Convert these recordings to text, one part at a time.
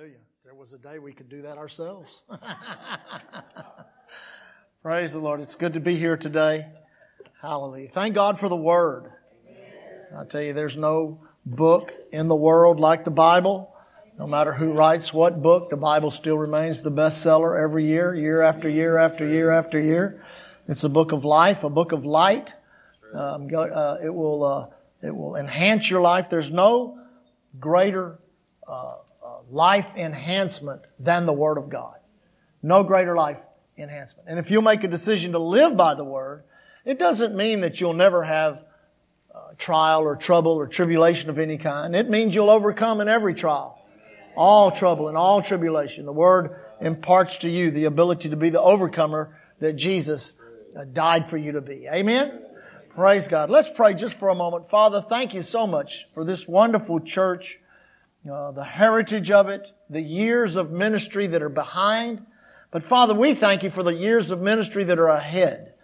Hallelujah. There was a day we could do that ourselves. Praise the Lord. It's good to be here today. Hallelujah. Thank God for the Word. I tell you, there's no book in the world like the Bible. No matter who writes what book, the Bible still remains the bestseller every year, year after year after year after year. It's a book of life, a book of light. Um, uh, it will uh, it will enhance your life. There's no greater uh, life enhancement than the Word of God. No greater life enhancement. And if you make a decision to live by the Word, it doesn't mean that you'll never have uh, trial or trouble or tribulation of any kind. It means you'll overcome in every trial. All trouble and all tribulation. The Word imparts to you the ability to be the overcomer that Jesus uh, died for you to be. Amen? Praise God. Let's pray just for a moment. Father, thank you so much for this wonderful church uh, the heritage of it, the years of ministry that are behind. But Father, we thank you for the years of ministry that are ahead.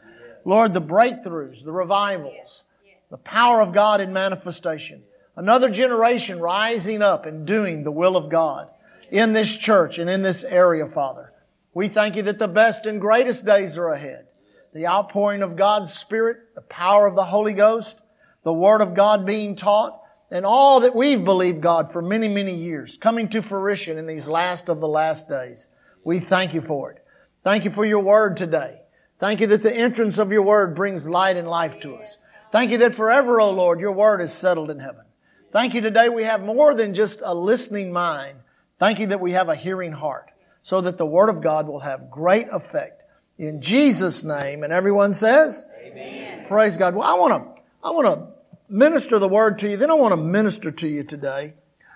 Lord, the breakthroughs, the revivals, the power of God in manifestation. Another generation rising up and doing the will of God in this church and in this area, Father. We thank you that the best and greatest days are ahead. The outpouring of God's Spirit, the power of the Holy Ghost, the Word of God being taught, and all that we've believed God for many, many years coming to fruition in these last of the last days. We thank you for it. Thank you for your word today. Thank you that the entrance of your word brings light and life to us. Thank you that forever, O oh Lord, your word is settled in heaven. Thank you today we have more than just a listening mind. Thank you that we have a hearing heart so that the word of God will have great effect. In Jesus' name. And everyone says, Amen. Praise God. Well, I want to, I want to minister the word to you. Then I want to minister to you today.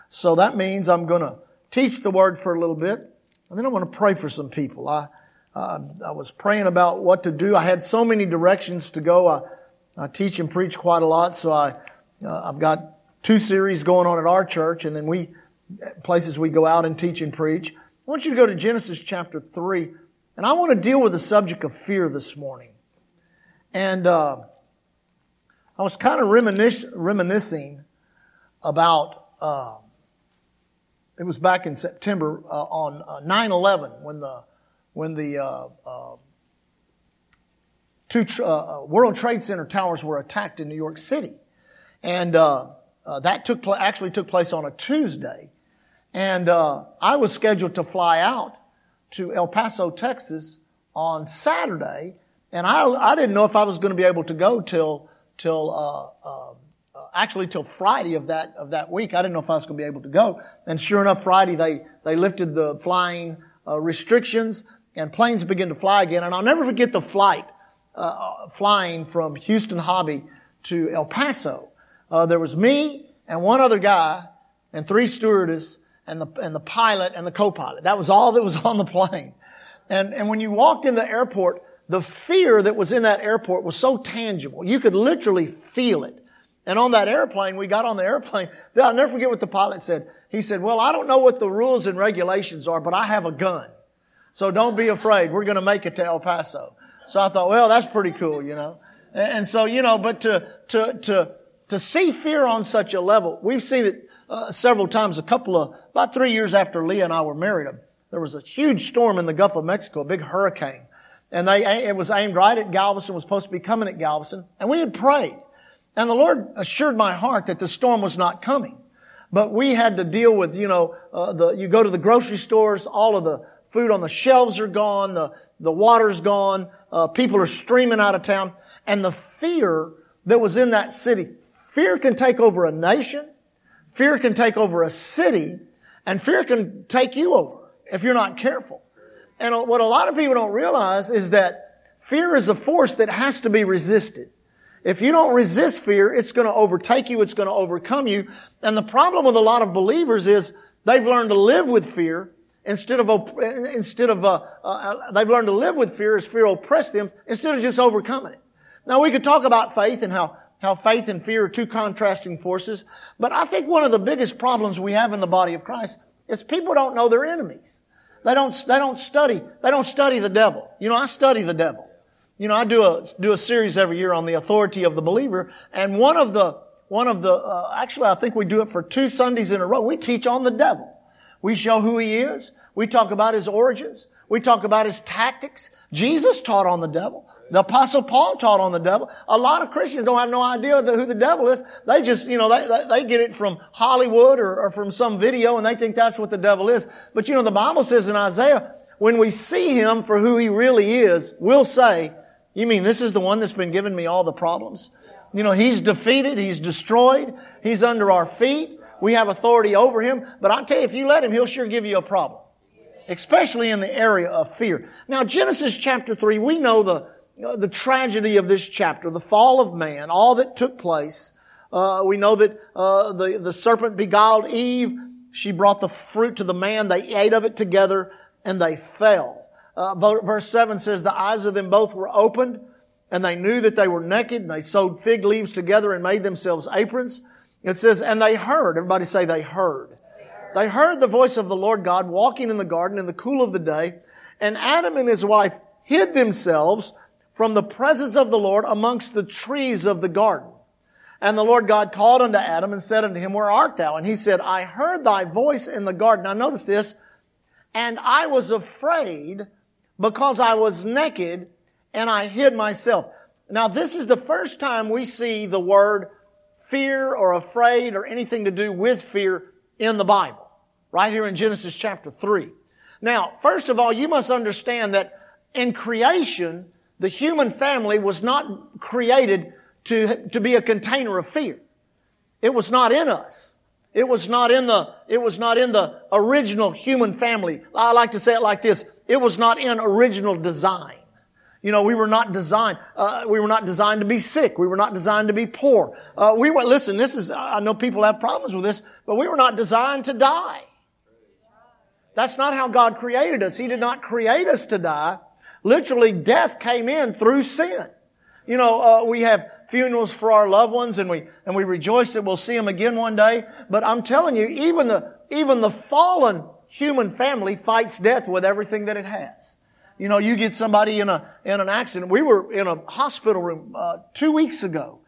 So that means I'm going to teach the word for a little bit. And then I want to pray for some people. I, uh, I was praying about what to do. I had so many directions to go. I, I teach and preach quite a lot. So I, uh, I've got two series going on at our church and then we, places we go out and teach and preach. I want you to go to Genesis chapter 3 and I want to deal with the subject of fear this morning. And, uh, I was kind of reminis- reminiscing about, uh, it was back in September uh, on uh, 9-11 when the, when the uh, uh, two uh, World Trade Center towers were attacked in New York City. And that took pl- actually took place on a Tuesday. And I was scheduled to fly out to El Paso, Texas on Saturday. And I, I didn't know if I was going to be able to go till till uh, uh, uh, actually till Friday of that of that week. I didn't know if I was going to be able to go. And sure enough, Friday they they lifted the flying uh, restrictions and planes began to fly again. And I'll never forget the flight uh, flying from Houston Hobby to El Paso. Uh, there was me and one other guy and three stewardess and the and the pilot and the co-pilot. That was all that was on the plane. And and when you walked in the airport the fear that was in that airport was so tangible. You could literally feel it. And on that airplane, we got on the airplane. I'll never forget what the pilot said. He said, well, I don't know what the rules and regulations are, but I have a gun. So don't be afraid. We're going to make it to El Paso. So I thought, well, that's pretty cool, you know. And so, you know, but to, to, to, to see fear on such a level, we've seen it uh, several times. A couple of, about three years after Leah and I were married, there was a huge storm in the Gulf of Mexico, a big hurricane. And they, it was aimed right at Galveston, was supposed to be coming at Galveston. And we had prayed. And the Lord assured my heart that the storm was not coming. But we had to deal with, you know, uh, the, you go to the grocery stores, all of the food on the shelves are gone, the, the water's gone, uh, people are streaming out of town. And the fear that was in that city, fear can take over a nation, fear can take over a city, and fear can take you over if you're not careful. And what a lot of people don't realize is that fear is a force that has to be resisted. If you don't resist fear, it's going to overtake you, it's going to overcome you. And the problem with a lot of believers is they've learned to live with fear instead of instead of uh, uh, they've learned to live with fear as fear oppresses them instead of just overcoming it. Now we could talk about faith and how how faith and fear are two contrasting forces, but I think one of the biggest problems we have in the body of Christ is people don't know their enemies. They don't, they don't study, they don't study the devil. You know, I study the devil. You know, I do a, do a series every year on the authority of the believer, and one of the, one of the, uh, actually I think we do it for two Sundays in a row. We teach on the devil. We show who He is. We talk about His origins. We talk about His tactics. Jesus taught on the devil. The apostle Paul taught on the devil. A lot of Christians don't have no idea who the devil is. They just, you know, they, they get it from Hollywood or, or from some video and they think that's what the devil is. But you know, the Bible says in Isaiah, when we see him for who he really is, we'll say, you mean this is the one that's been giving me all the problems? You know, he's defeated, he's destroyed, he's under our feet, we have authority over him, but I tell you, if you let him, he'll sure give you a problem. Especially in the area of fear. Now, Genesis chapter 3, we know the, the tragedy of this chapter, the fall of man, all that took place. Uh, we know that uh, the, the serpent beguiled Eve. She brought the fruit to the man. They ate of it together and they fell. Uh, verse 7 says, The eyes of them both were opened, and they knew that they were naked, and they sewed fig leaves together and made themselves aprons. It says, And they heard. Everybody say they heard. They heard the voice of the Lord God walking in the garden in the cool of the day, and Adam and his wife hid themselves from the presence of the Lord amongst the trees of the garden. And the Lord God called unto Adam and said unto him, Where art thou? And he said, I heard thy voice in the garden. Now notice this. And I was afraid because I was naked and I hid myself. Now this is the first time we see the word fear or afraid or anything to do with fear in the Bible. Right here in Genesis chapter 3. Now, first of all, you must understand that in creation, the human family was not created to, to be a container of fear. It was not in us. It was not in the, it was not in the original human family. I like to say it like this. It was not in original design. You know, we were not designed, uh, we were not designed to be sick. We were not designed to be poor. Uh, we were, listen, this is, I know people have problems with this, but we were not designed to die. That's not how God created us. He did not create us to die. Literally, death came in through sin. You know, uh, we have funerals for our loved ones and we, and we rejoice that we'll see them again one day. But I'm telling you, even the, even the fallen human family fights death with everything that it has. You know, you get somebody in a, in an accident. We were in a hospital room, uh, two weeks ago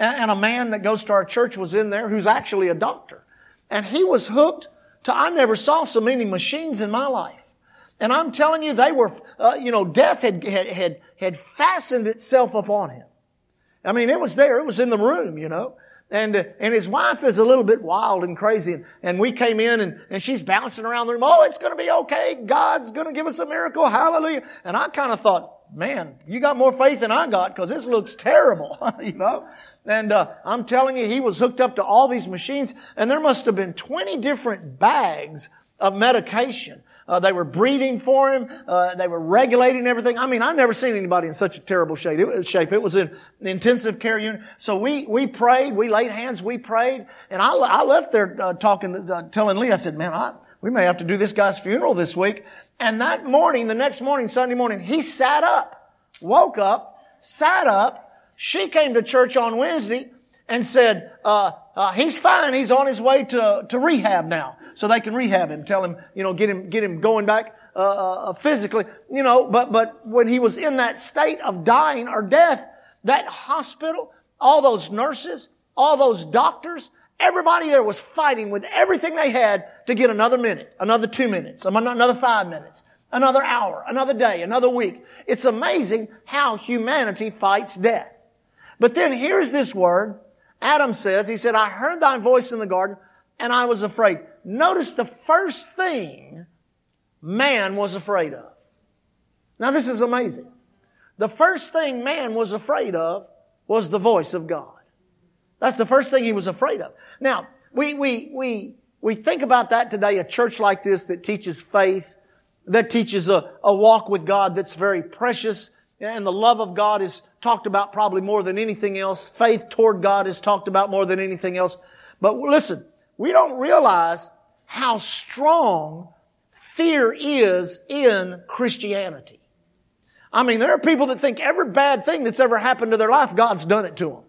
and, and a man that goes to our church was in there who's actually a doctor. And he was hooked to, I never saw so many machines in my life. And I'm telling you, they were, uh, you know, death had, had, had, had fastened itself upon him. I mean, it was there. It was in the room, you know. And, uh, and his wife is a little bit wild and crazy. And, and we came in and, and she's bouncing around the room. Oh, it's going to be okay. God's going to give us a miracle. Hallelujah. And I kind of thought, man, you got more faith than I got because this looks terrible, you know. And uh, I'm telling you, he was hooked up to all these machines, and there must have been 20 different bags of medication. Uh, they were breathing for him. Uh, they were regulating everything. I mean, I've never seen anybody in such a terrible shape. It, shape. it was in intensive care unit. So we we prayed. We laid hands. We prayed. And I, I left there uh, talking, uh, telling Lee. I said, "Man, I, we may have to do this guy's funeral this week." And that morning, the next morning, Sunday morning, he sat up, woke up, sat up. She came to church on Wednesday and said, uh, uh, he's fine. He's on his way to, to rehab now. So they can rehab him, tell him, you know, get him, get him going back, uh, uh, physically, you know, but, but when he was in that state of dying or death, that hospital, all those nurses, all those doctors, everybody there was fighting with everything they had to get another minute, another two minutes, another five minutes, another hour, another day, another week. It's amazing how humanity fights death. But then here's this word, Adam says, he said, I heard thy voice in the garden and I was afraid. Notice the first thing man was afraid of. Now this is amazing. The first thing man was afraid of was the voice of God. That's the first thing he was afraid of. Now, we, we, we, we think about that today, a church like this that teaches faith, that teaches a, a walk with God that's very precious, and the love of God is talked about probably more than anything else. Faith toward God is talked about more than anything else. But listen, we don't realize how strong fear is in Christianity. I mean, there are people that think every bad thing that's ever happened to their life, God's done it to them.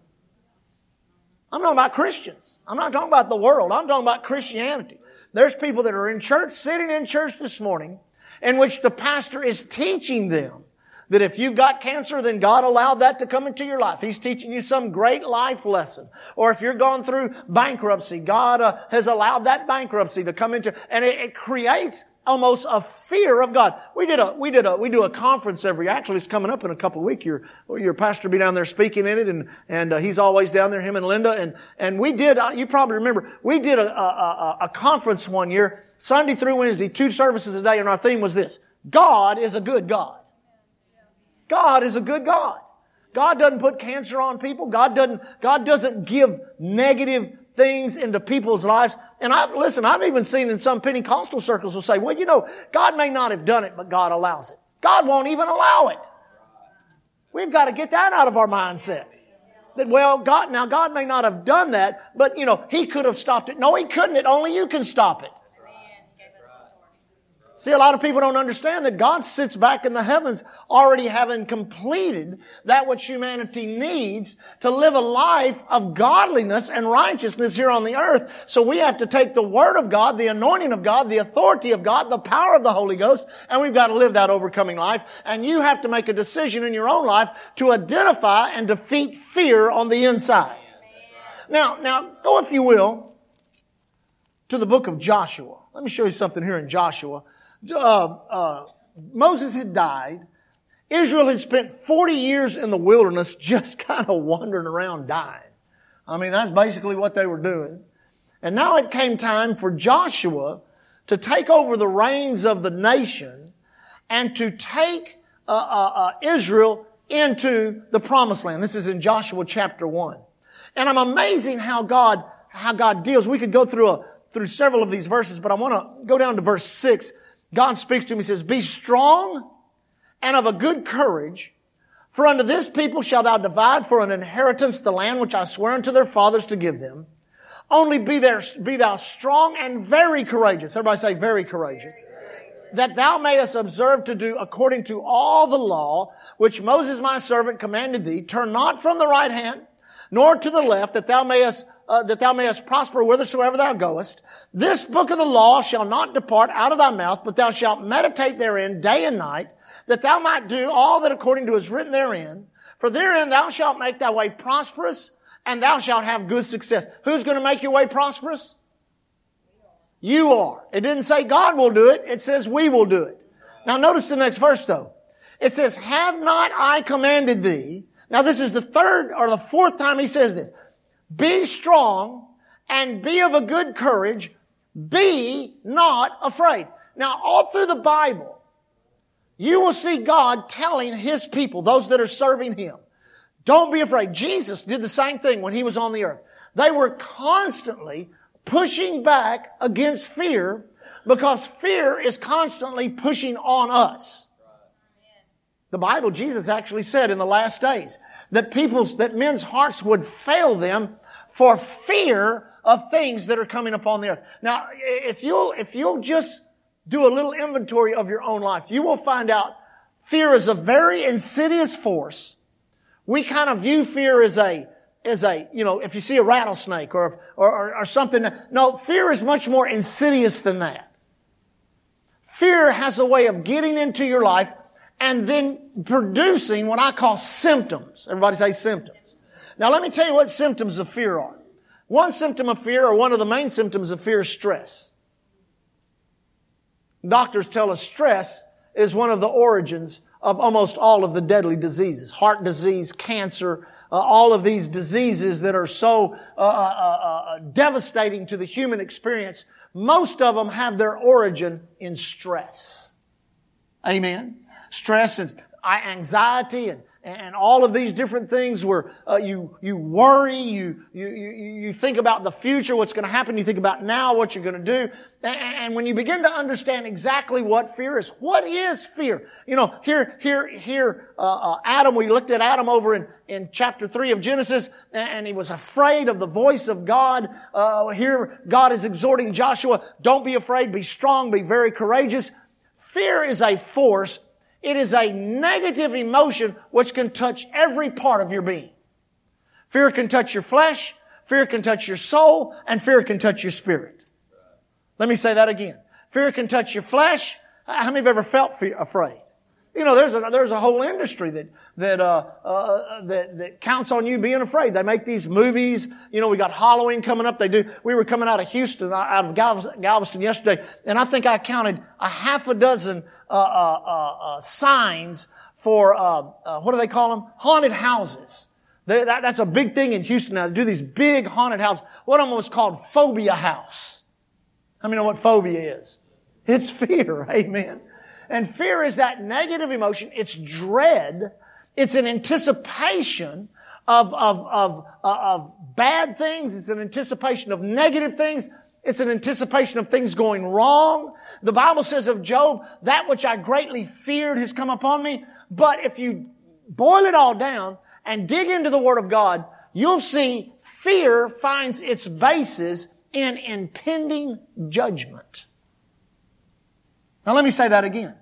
I'm talking about Christians. I'm not talking about the world. I'm talking about Christianity. There's people that are in church, sitting in church this morning, in which the pastor is teaching them that if you've got cancer, then God allowed that to come into your life. He's teaching you some great life lesson. Or if you're going through bankruptcy, God uh, has allowed that bankruptcy to come into, and it, it creates almost a fear of God. We did a, we did a, we do a conference every, actually it's coming up in a couple of weeks. Your, your pastor be down there speaking in it and, and uh, he's always down there, him and Linda. And, and we did, uh, you probably remember, we did a, a, a, a conference one year, Sunday through Wednesday, two services a day, and our theme was this. God is a good God. God is a good God. God doesn't put cancer on people. God doesn't, God doesn't give negative things into people's lives. And I, listen, I've even seen in some Pentecostal circles will say, well, you know, God may not have done it, but God allows it. God won't even allow it. We've got to get that out of our mindset. That, well, God, now God may not have done that, but you know, He could have stopped it. No, He couldn't. It only you can stop it. See, a lot of people don't understand that God sits back in the heavens already having completed that which humanity needs to live a life of godliness and righteousness here on the earth. So we have to take the Word of God, the anointing of God, the authority of God, the power of the Holy Ghost, and we've got to live that overcoming life. And you have to make a decision in your own life to identify and defeat fear on the inside. Now, now, go if you will to the book of Joshua. Let me show you something here in Joshua uh, uh, Moses had died. Israel had spent 40 years in the wilderness just kind of wandering around dying. I mean, that's basically what they were doing. And now it came time for Joshua to take over the reins of the nation and to take uh, uh, uh, Israel into the promised land. This is in Joshua chapter 1. And I'm amazing how God, how God deals. We could go through a, through several of these verses, but I want to go down to verse 6 God speaks to him. He says, Be strong and of a good courage, for unto this people shall thou divide for an inheritance the land which I swear unto their fathers to give them. Only be there, be thou strong and very courageous. Everybody say very courageous. That thou mayest observe to do according to all the law which Moses my servant commanded thee. Turn not from the right hand, nor to the left, that thou mayest uh, that thou mayest prosper whithersoever thou goest. This book of the law shall not depart out of thy mouth, but thou shalt meditate therein day and night, that thou might do all that according to is written therein. For therein thou shalt make thy way prosperous, and thou shalt have good success. Who's going to make your way prosperous? You are. It didn't say God will do it. It says we will do it. Now notice the next verse though. It says, have not I commanded thee? Now this is the third or the fourth time he says this. Be strong and be of a good courage. Be not afraid. Now, all through the Bible, you will see God telling His people, those that are serving Him, don't be afraid. Jesus did the same thing when He was on the earth. They were constantly pushing back against fear because fear is constantly pushing on us. The Bible, Jesus actually said in the last days that people's, that men's hearts would fail them for fear of things that are coming upon the earth. Now, if you'll, if you'll just do a little inventory of your own life, you will find out fear is a very insidious force. We kind of view fear as a, as a, you know, if you see a rattlesnake or, or, or, or something. No, fear is much more insidious than that. Fear has a way of getting into your life and then producing what I call symptoms. Everybody say symptoms. Now let me tell you what symptoms of fear are. One symptom of fear, or one of the main symptoms of fear, is stress. Doctors tell us stress is one of the origins of almost all of the deadly diseases. Heart disease, cancer, uh, all of these diseases that are so uh, uh, uh, uh devastating to the human experience, most of them have their origin in stress. Amen. Stress and anxiety and and all of these different things where uh, you you worry, you, you you think about the future, what's going to happen. You think about now, what you're going to do, and when you begin to understand exactly what fear is, what is fear? You know, here here here, uh, uh, Adam. We looked at Adam over in in chapter three of Genesis, and he was afraid of the voice of God. Uh, here, God is exhorting Joshua: Don't be afraid, be strong, be very courageous. Fear is a force it is a negative emotion which can touch every part of your being. Fear can touch your flesh, fear can touch your soul, and fear can touch your spirit. Let me say that again. Fear can touch your flesh. How many have ever felt afraid? You know, there's a, there's a whole industry that, that, uh, uh, that, that counts on you being afraid. They make these movies. You know, we got Halloween coming up. They do, we were coming out of Houston, uh, out of Galveston yesterday, and I think I counted a half a dozen, uh, uh, uh signs for, uh what do they call them? Haunted houses. They, that, that's a big thing in Houston now. They do these big haunted houses. One of them was called Phobia House. I mean, know what phobia is? It's fear. Amen. And fear is that negative emotion. It's dread. It's an anticipation of, of, of, uh, of bad things. It's an anticipation of negative things. It's an anticipation of things going wrong. The Bible says of Job, that which I greatly feared has come upon me. But if you boil it all down and dig into the Word of God, you'll see fear finds its basis in impending judgment. Now let me say that again.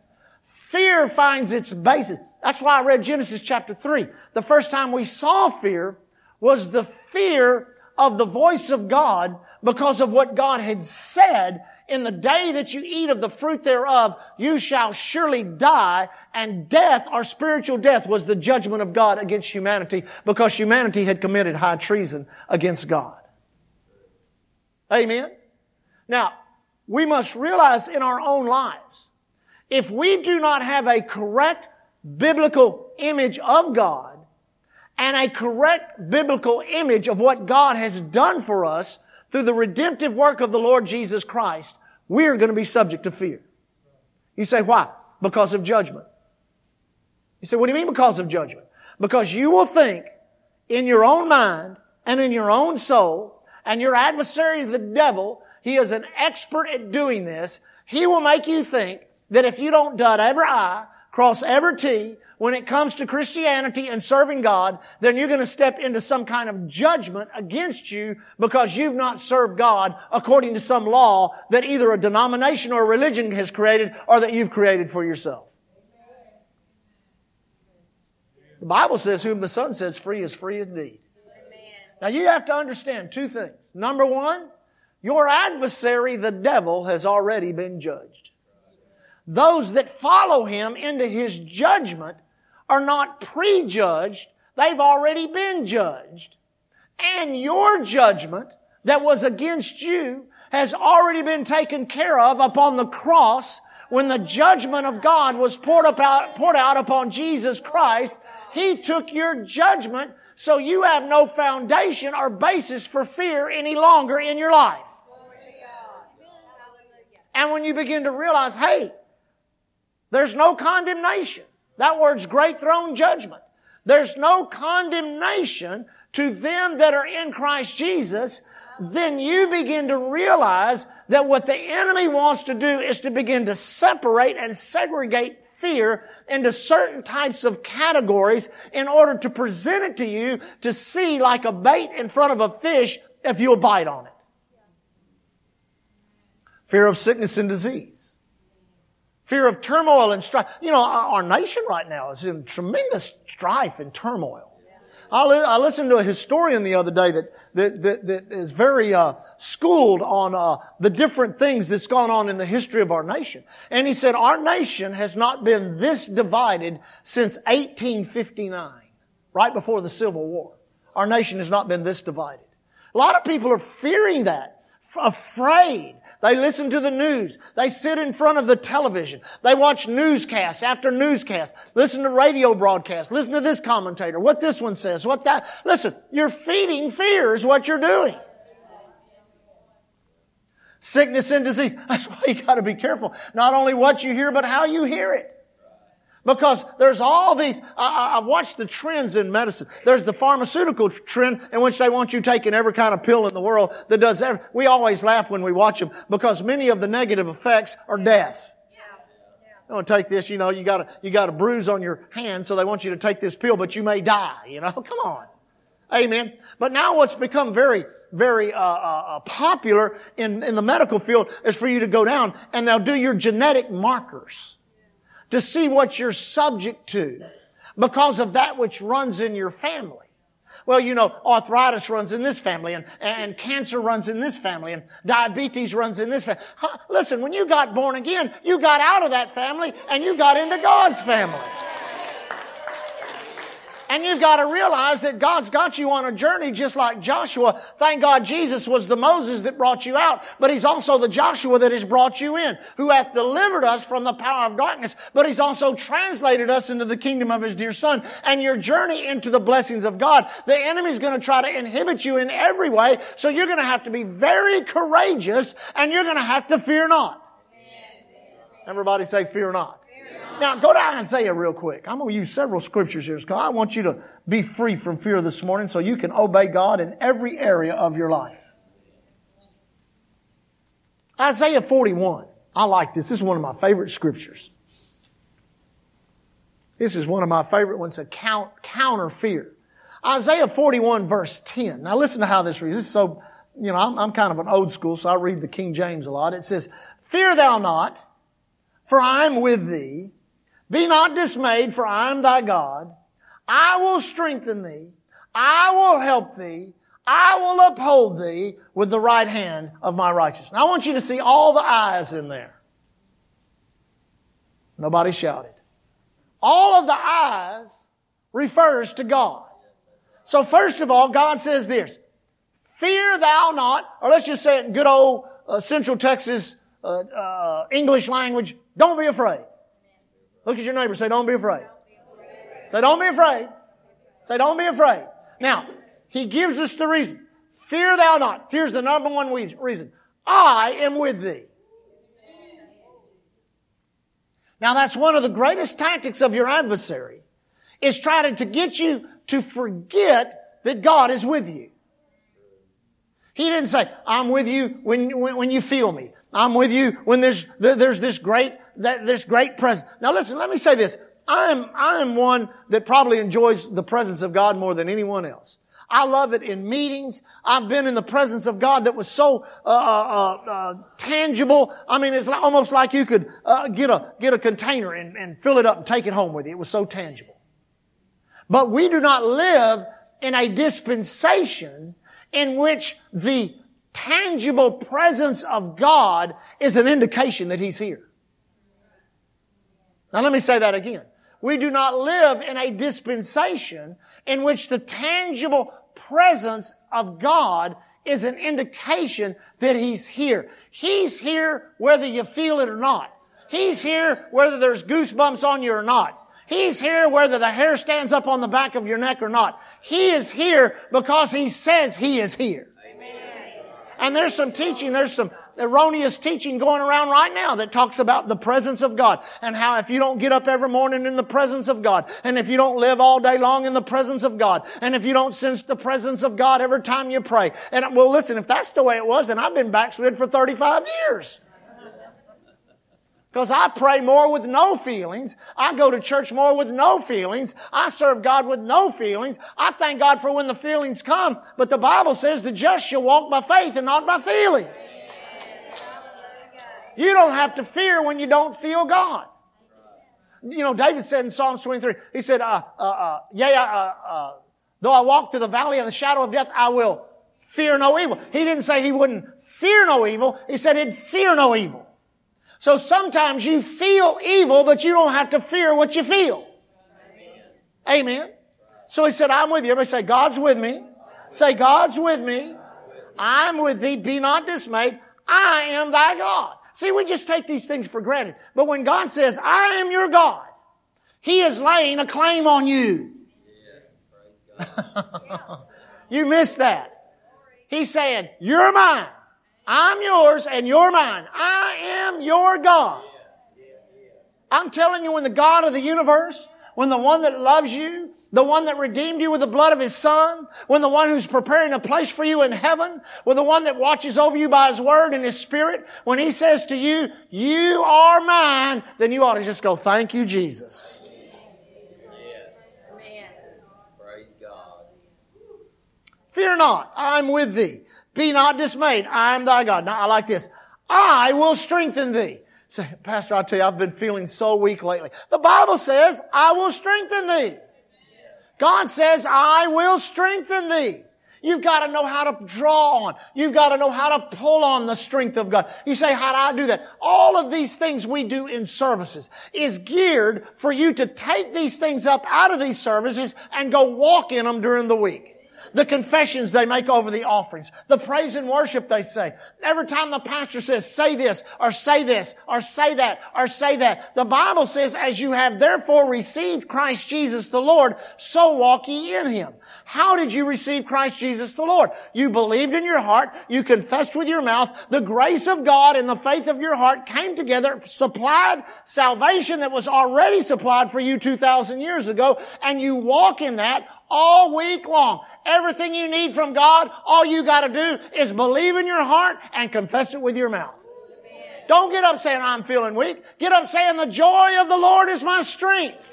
Fear finds its basis. That's why I read Genesis chapter 3. The first time we saw fear was the fear of the voice of God because of what God had said in the day that you eat of the fruit thereof, you shall surely die. And death, or spiritual death, was the judgment of God against humanity because humanity had committed high treason against God. Amen. Now, we must realize in our own lives if we do not have a correct biblical image of God and a correct biblical image of what God has done for us through the redemptive work of the Lord Jesus Christ, we're going to be subject to fear. You say, why? Because of judgment. You say, what do you mean because of judgment? Because you will think in your own mind and in your own soul, and your adversary is the devil, he is an expert at doing this. He will make you think that if you don't dot every I, cross every T, when it comes to Christianity and serving God, then you're going to step into some kind of judgment against you because you've not served God according to some law that either a denomination or a religion has created or that you've created for yourself. The Bible says, whom the Son sets free is free indeed. Now you have to understand two things. Number one, your adversary, the devil, has already been judged those that follow him into his judgment are not prejudged. They've already been judged. And your judgment that was against you has already been taken care of upon the cross when the judgment of God was poured, out, poured out upon Jesus Christ. He took your judgment so you have no foundation or basis for fear any longer in your life. And when you begin to realize, hey, there's no condemnation. That word's great throne judgment. There's no condemnation to them that are in Christ Jesus. Then you begin to realize that what the enemy wants to do is to begin to separate and segregate fear into certain types of categories in order to present it to you to see like a bait in front of a fish if you'll bite on it. Fear of sickness and disease. Fear of turmoil and strife. You know, our nation right now is in tremendous strife and turmoil. I, li- I listened to a historian the other day that that that, that is very uh, schooled on uh, the different things that's gone on in the history of our nation, and he said our nation has not been this divided since 1859, right before the Civil War. Our nation has not been this divided. A lot of people are fearing that, afraid they listen to the news. They sit in front of the television. They watch newscasts after newscasts. Listen to radio broadcasts. Listen to this commentator. What this one says. What that. Listen, you're feeding fear is what you're doing. Sickness and disease. That's why you gotta be careful. Not only what you hear, but how you hear it. Because there's all these, I, have watched the trends in medicine. There's the pharmaceutical trend in which they want you taking every kind of pill in the world that does every, we always laugh when we watch them because many of the negative effects are death. You want to take this, you know, you got a, you got a bruise on your hand, so they want you to take this pill, but you may die, you know, come on. Amen. But now what's become very, very uh, uh, uh, popular in, in the medical field is for you to go down and they'll do your genetic markers to see what you're subject to because of that which runs in your family. Well, you know, arthritis runs in this family and, and cancer runs in this family and diabetes runs in this family. Huh? Listen, when you got born again, you got out of that family and you got into God's family. And you've got to realize that God's got you on a journey just like Joshua. Thank God Jesus was the Moses that brought you out, but He's also the Joshua that has brought you in, who hath delivered us from the power of darkness, but He's also translated us into the kingdom of His dear Son. And your journey into the blessings of God, the enemy's going to try to inhibit you in every way, so you're going to have to be very courageous and you're going to have to fear not. Everybody say fear not. Now, go to Isaiah real quick. I'm going to use several scriptures here because I want you to be free from fear this morning so you can obey God in every area of your life. Isaiah 41. I like this. This is one of my favorite scriptures. This is one of my favorite ones to count, counter fear. Isaiah 41 verse 10. Now listen to how this reads. This is so, you know, I'm, I'm kind of an old school, so I read the King James a lot. It says, Fear thou not, for I am with thee. Be not dismayed, for I am thy God. I will strengthen thee. I will help thee. I will uphold thee with the right hand of my righteousness. Now I want you to see all the eyes in there. Nobody shouted. All of the eyes refers to God. So first of all, God says this, fear thou not, or let's just say it in good old uh, Central Texas uh, uh, English language, don't be afraid. Look at your neighbor. Say, don't be afraid. Say, don't be afraid. Say, don't be afraid. Now, he gives us the reason. Fear thou not. Here's the number one reason. I am with thee. Now that's one of the greatest tactics of your adversary is trying to get you to forget that God is with you. He didn't say, I'm with you when, when, when you feel me. I'm with you when there's, there's this great that this great presence. Now listen, let me say this. I am, I am one that probably enjoys the presence of God more than anyone else. I love it in meetings. I've been in the presence of God that was so uh, uh, uh, tangible. I mean, it's almost like you could uh, get a get a container and, and fill it up and take it home with you. It was so tangible. But we do not live in a dispensation in which the tangible presence of God is an indication that He's here. Now let me say that again. We do not live in a dispensation in which the tangible presence of God is an indication that He's here. He's here whether you feel it or not. He's here whether there's goosebumps on you or not. He's here whether the hair stands up on the back of your neck or not. He is here because He says He is here. Amen. And there's some teaching, there's some erroneous teaching going around right now that talks about the presence of God and how if you don't get up every morning in the presence of God and if you don't live all day long in the presence of God and if you don't sense the presence of God every time you pray. And well, listen, if that's the way it was, then I've been backslid for 35 years. Because I pray more with no feelings. I go to church more with no feelings. I serve God with no feelings. I thank God for when the feelings come. But the Bible says the just shall walk by faith and not by feelings. You don't have to fear when you don't feel God. You know, David said in Psalms 23, he said, uh, uh, uh, yea, uh, uh, though I walk through the valley of the shadow of death, I will fear no evil. He didn't say he wouldn't fear no evil. He said he'd fear no evil. So sometimes you feel evil, but you don't have to fear what you feel. Amen. Amen. So he said, I'm with you. Everybody say, God's with me. Say, God's with me. I'm with thee. Be not dismayed. I am thy God. See, we just take these things for granted. But when God says, I am your God, He is laying a claim on you. you missed that. He's saying, you're mine. I'm yours and you're mine. I am your God. I'm telling you, when the God of the universe, when the one that loves you, the one that redeemed you with the blood of his son, when the one who's preparing a place for you in heaven, when the one that watches over you by his word and his spirit, when he says to you, you are mine, then you ought to just go, thank you, Jesus. Amen. Praise God. Fear not, I'm with thee. Be not dismayed, I am thy God. Now I like this. I will strengthen thee. Say, Pastor, I tell you, I've been feeling so weak lately. The Bible says, I will strengthen thee. God says, I will strengthen thee. You've got to know how to draw on. You've got to know how to pull on the strength of God. You say, how do I do that? All of these things we do in services is geared for you to take these things up out of these services and go walk in them during the week the confessions they make over the offerings, the praise and worship they say. Every time the pastor says, say this, or say this, or say that, or say that, the Bible says, as you have therefore received Christ Jesus the Lord, so walk ye in him. How did you receive Christ Jesus the Lord? You believed in your heart, you confessed with your mouth, the grace of God and the faith of your heart came together, supplied salvation that was already supplied for you 2,000 years ago, and you walk in that all week long. Everything you need from God, all you gotta do is believe in your heart and confess it with your mouth. Don't get up saying, I'm feeling weak. Get up saying, the joy of the Lord is my strength.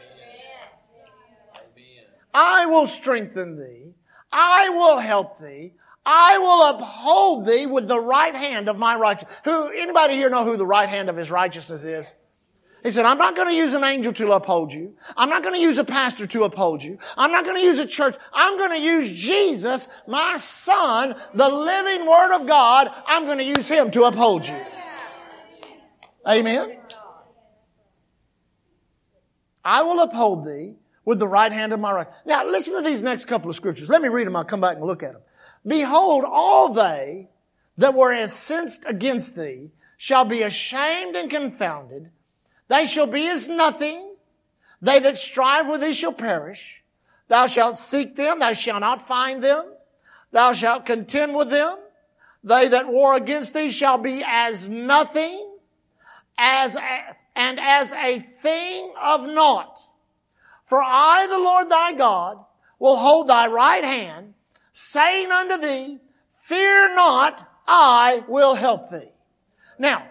I will strengthen thee. I will help thee. I will uphold thee with the right hand of my righteousness. Who, anybody here know who the right hand of his righteousness is? He said, I'm not going to use an angel to uphold you. I'm not going to use a pastor to uphold you. I'm not going to use a church. I'm going to use Jesus, my son, the living word of God. I'm going to use him to uphold you. Amen. I will uphold thee with the right hand of my right. Now listen to these next couple of scriptures. Let me read them. I'll come back and look at them. Behold, all they that were incensed against thee shall be ashamed and confounded they shall be as nothing. They that strive with thee shall perish. Thou shalt seek them, thou shalt not find them. Thou shalt contend with them. They that war against thee shall be as nothing, as a, and as a thing of naught. For I, the Lord thy God, will hold thy right hand, saying unto thee, Fear not, I will help thee. Now,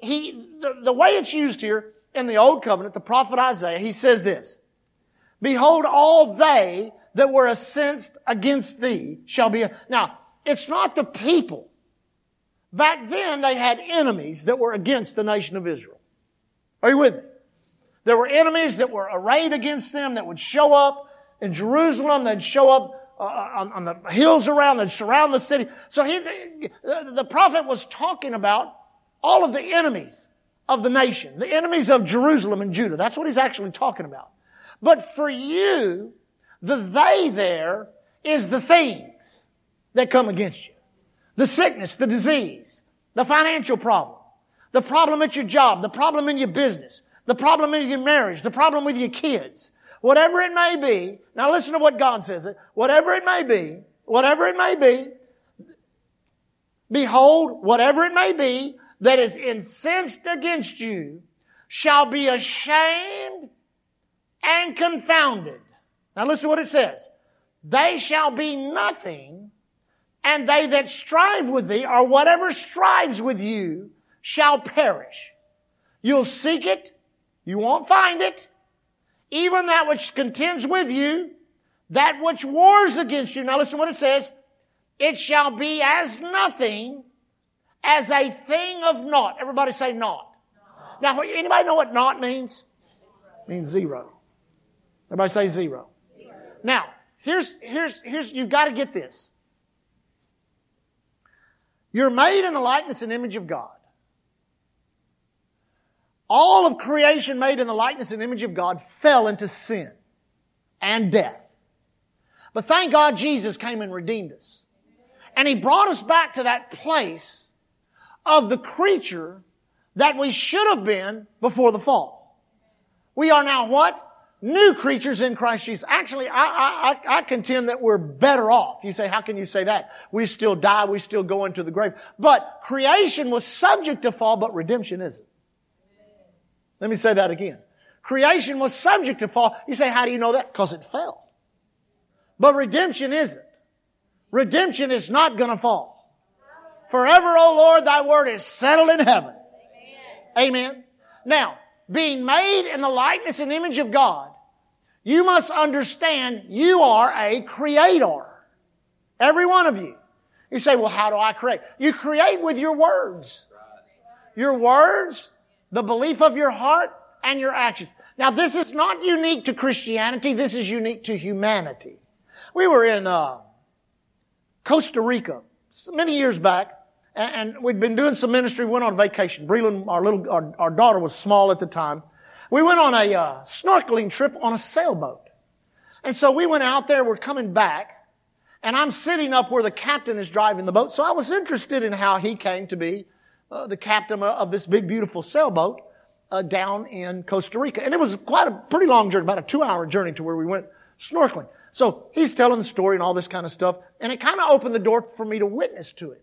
he, the, the way it's used here in the Old Covenant, the prophet Isaiah, he says this, Behold, all they that were incensed against thee shall be, now, it's not the people. Back then, they had enemies that were against the nation of Israel. Are you with me? There were enemies that were arrayed against them that would show up in Jerusalem. They'd show up uh, on, on, the hills around. They'd surround the city. So he, the, the prophet was talking about all of the enemies of the nation, the enemies of Jerusalem and Judah. That's what he's actually talking about. But for you, the they there is the things that come against you. The sickness, the disease, the financial problem, the problem at your job, the problem in your business, the problem in your marriage, the problem with your kids, whatever it may be. Now listen to what God says. Whatever it may be, whatever it may be, behold, whatever it may be, that is incensed against you shall be ashamed and confounded. Now listen to what it says. They shall be nothing, and they that strive with thee, or whatever strives with you, shall perish. You'll seek it, you won't find it. Even that which contends with you, that which wars against you. Now listen to what it says. It shall be as nothing as a thing of naught. Everybody say naught. Now, anybody know what naught means? It means zero. Everybody say zero. zero. Now, here's, here's, here's, you've got to get this. You're made in the likeness and image of God. All of creation made in the likeness and image of God fell into sin and death. But thank God Jesus came and redeemed us. And He brought us back to that place of the creature that we should have been before the fall. We are now what? New creatures in Christ Jesus. Actually, I, I, I contend that we're better off. You say, how can you say that? We still die, we still go into the grave. But creation was subject to fall, but redemption isn't. Let me say that again. Creation was subject to fall. You say, how do you know that? Because it fell. But redemption isn't. Redemption is not gonna fall. Forever, O Lord, thy word is settled in heaven. Amen. Amen. Now, being made in the likeness and image of God, you must understand you are a creator. Every one of you. You say, well, how do I create? You create with your words. Your words, the belief of your heart, and your actions. Now this is not unique to Christianity. This is unique to humanity. We were in, uh, Costa Rica many years back and, we'd been doing some ministry, We went on vacation. Breland, our little, our, our daughter was small at the time. We went on a uh, snorkeling trip on a sailboat. And so we went out there, we're coming back, and I'm sitting up where the captain is driving the boat. So I was interested in how he came to be uh, the captain of this big, beautiful sailboat uh, down in Costa Rica. And it was quite a pretty long journey, about a two hour journey to where we went snorkeling. So he's telling the story and all this kind of stuff, and it kind of opened the door for me to witness to it.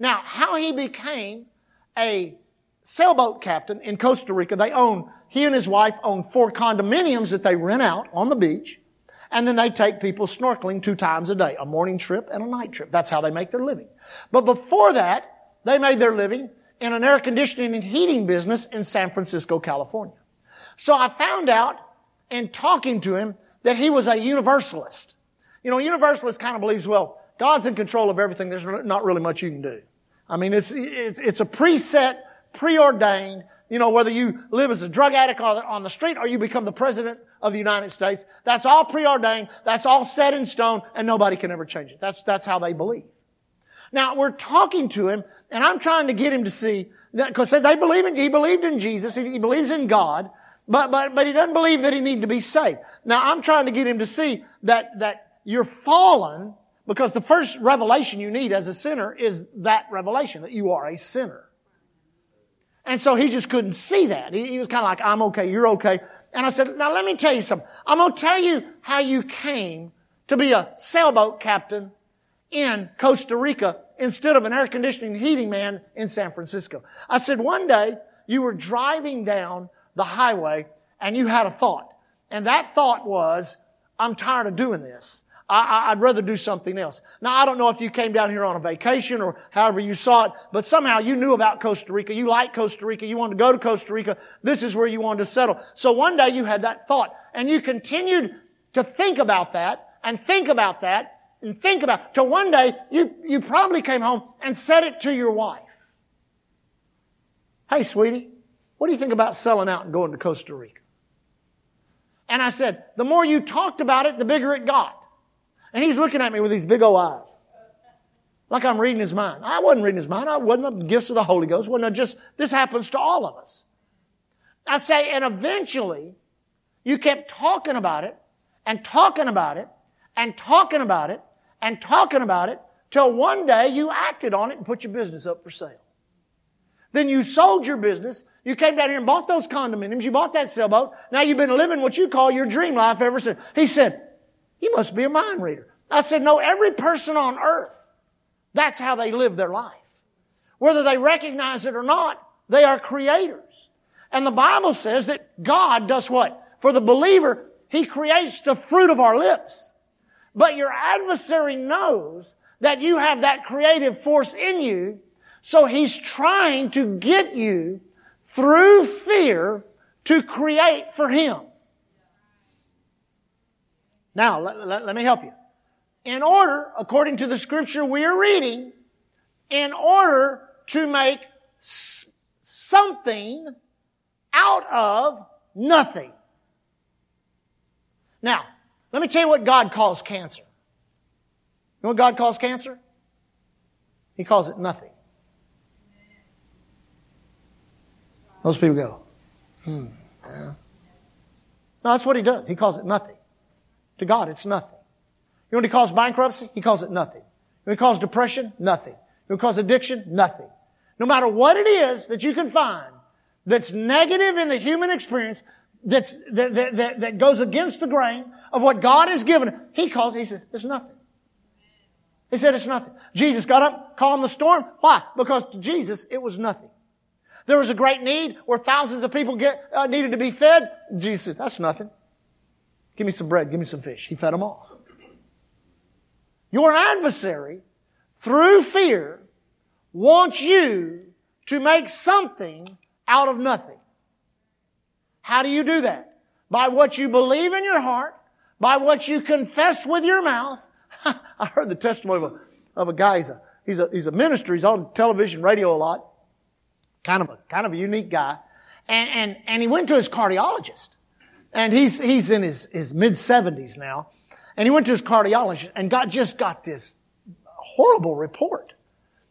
Now, how he became a sailboat captain in Costa Rica, they own, he and his wife own four condominiums that they rent out on the beach. And then they take people snorkeling two times a day, a morning trip and a night trip. That's how they make their living. But before that, they made their living in an air conditioning and heating business in San Francisco, California. So I found out in talking to him that he was a universalist. You know, a universalist kind of believes, well, God's in control of everything. There's not really much you can do. I mean, it's, it's, it's a preset, preordained, you know, whether you live as a drug addict on the street or you become the president of the United States, that's all preordained, that's all set in stone, and nobody can ever change it. That's, that's how they believe. Now, we're talking to him, and I'm trying to get him to see that, because they believe in, he believed in Jesus, he, he believes in God, but, but, but he doesn't believe that he needs to be saved. Now, I'm trying to get him to see that, that you're fallen, because the first revelation you need as a sinner is that revelation, that you are a sinner. And so he just couldn't see that. He, he was kind of like, I'm okay, you're okay. And I said, now let me tell you something. I'm going to tell you how you came to be a sailboat captain in Costa Rica instead of an air conditioning heating man in San Francisco. I said, one day you were driving down the highway and you had a thought. And that thought was, I'm tired of doing this. I, would rather do something else. Now, I don't know if you came down here on a vacation or however you saw it, but somehow you knew about Costa Rica. You like Costa Rica. You wanted to go to Costa Rica. This is where you wanted to settle. So one day you had that thought and you continued to think about that and think about that and think about till one day you, you probably came home and said it to your wife. Hey, sweetie, what do you think about selling out and going to Costa Rica? And I said, the more you talked about it, the bigger it got. And he's looking at me with these big old eyes. Like I'm reading his mind. I wasn't reading his mind. I wasn't the gifts of the Holy Ghost. Wasn't just, this happens to all of us. I say, and eventually, you kept talking about it, and talking about it, and talking about it, and talking about it, till one day you acted on it and put your business up for sale. Then you sold your business. You came down here and bought those condominiums. You bought that sailboat. Now you've been living what you call your dream life ever since. He said, you must be a mind reader. I said, no, every person on earth, that's how they live their life. Whether they recognize it or not, they are creators. And the Bible says that God does what? For the believer, He creates the fruit of our lips. But your adversary knows that you have that creative force in you, so he's trying to get you through fear to create for him. Now, let, let, let me help you. In order, according to the scripture we are reading, in order to make something out of nothing. Now, let me tell you what God calls cancer. You know what God calls cancer? He calls it nothing. Most people go, hmm. Yeah. No, that's what he does. He calls it nothing. To God, it's nothing. You know what he calls bankruptcy? He calls it nothing. You know what he calls depression? Nothing. You know what he calls addiction? Nothing. No matter what it is that you can find that's negative in the human experience, that's, that, that, that, that goes against the grain of what God has given, he calls, he said, it's nothing. He said it's nothing. Jesus got up, calmed the storm. Why? Because to Jesus, it was nothing. There was a great need where thousands of people get, uh, needed to be fed. Jesus that's nothing. Give me some bread. Give me some fish. He fed them all. Your adversary, through fear, wants you to make something out of nothing. How do you do that? By what you believe in your heart, by what you confess with your mouth. I heard the testimony of a, of a guy, he's a, he's a, he's a minister, he's on television, radio a lot. Kind of a, kind of a unique guy. And, and, and he went to his cardiologist. And he's, he's in his, his mid seventies now. And he went to his cardiologist and got, just got this horrible report.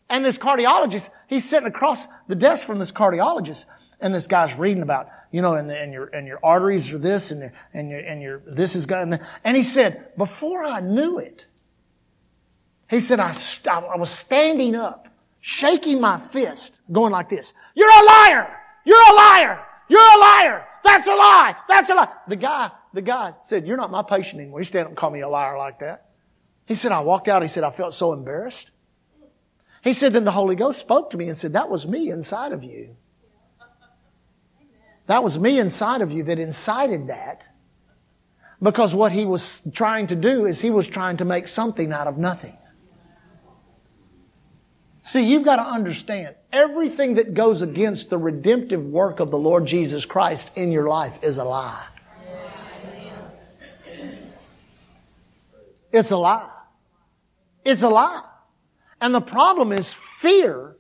And this cardiologist, he's sitting across the desk from this cardiologist, and this guy's reading about, you know, and, the, and your and your arteries are this, and your, and your and your this is going. And he said, before I knew it, he said I I was standing up, shaking my fist, going like this: "You're a liar! You're a liar! You're a liar! That's a lie! That's a lie!" The guy, the guy said, "You're not my patient anymore." You stand up and call me a liar like that. He said, I walked out. He said, I felt so embarrassed. He said, then the Holy Ghost spoke to me and said, that was me inside of you. That was me inside of you that incited that. Because what he was trying to do is he was trying to make something out of nothing. See, you've got to understand everything that goes against the redemptive work of the Lord Jesus Christ in your life is a lie. It's a lie. It's a lie. And the problem is fear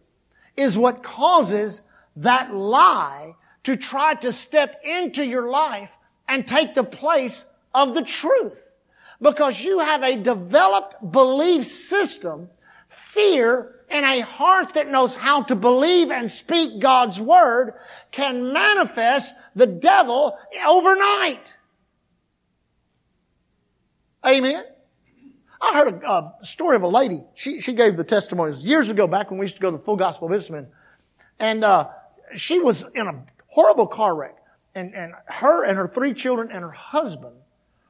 is what causes that lie to try to step into your life and take the place of the truth. Because you have a developed belief system, fear, and a heart that knows how to believe and speak God's word can manifest the devil overnight. Amen. I heard a, a, story of a lady. She, she gave the testimonies years ago, back when we used to go to the Full Gospel Businessmen. And, uh, she was in a horrible car wreck. And, and her and her three children and her husband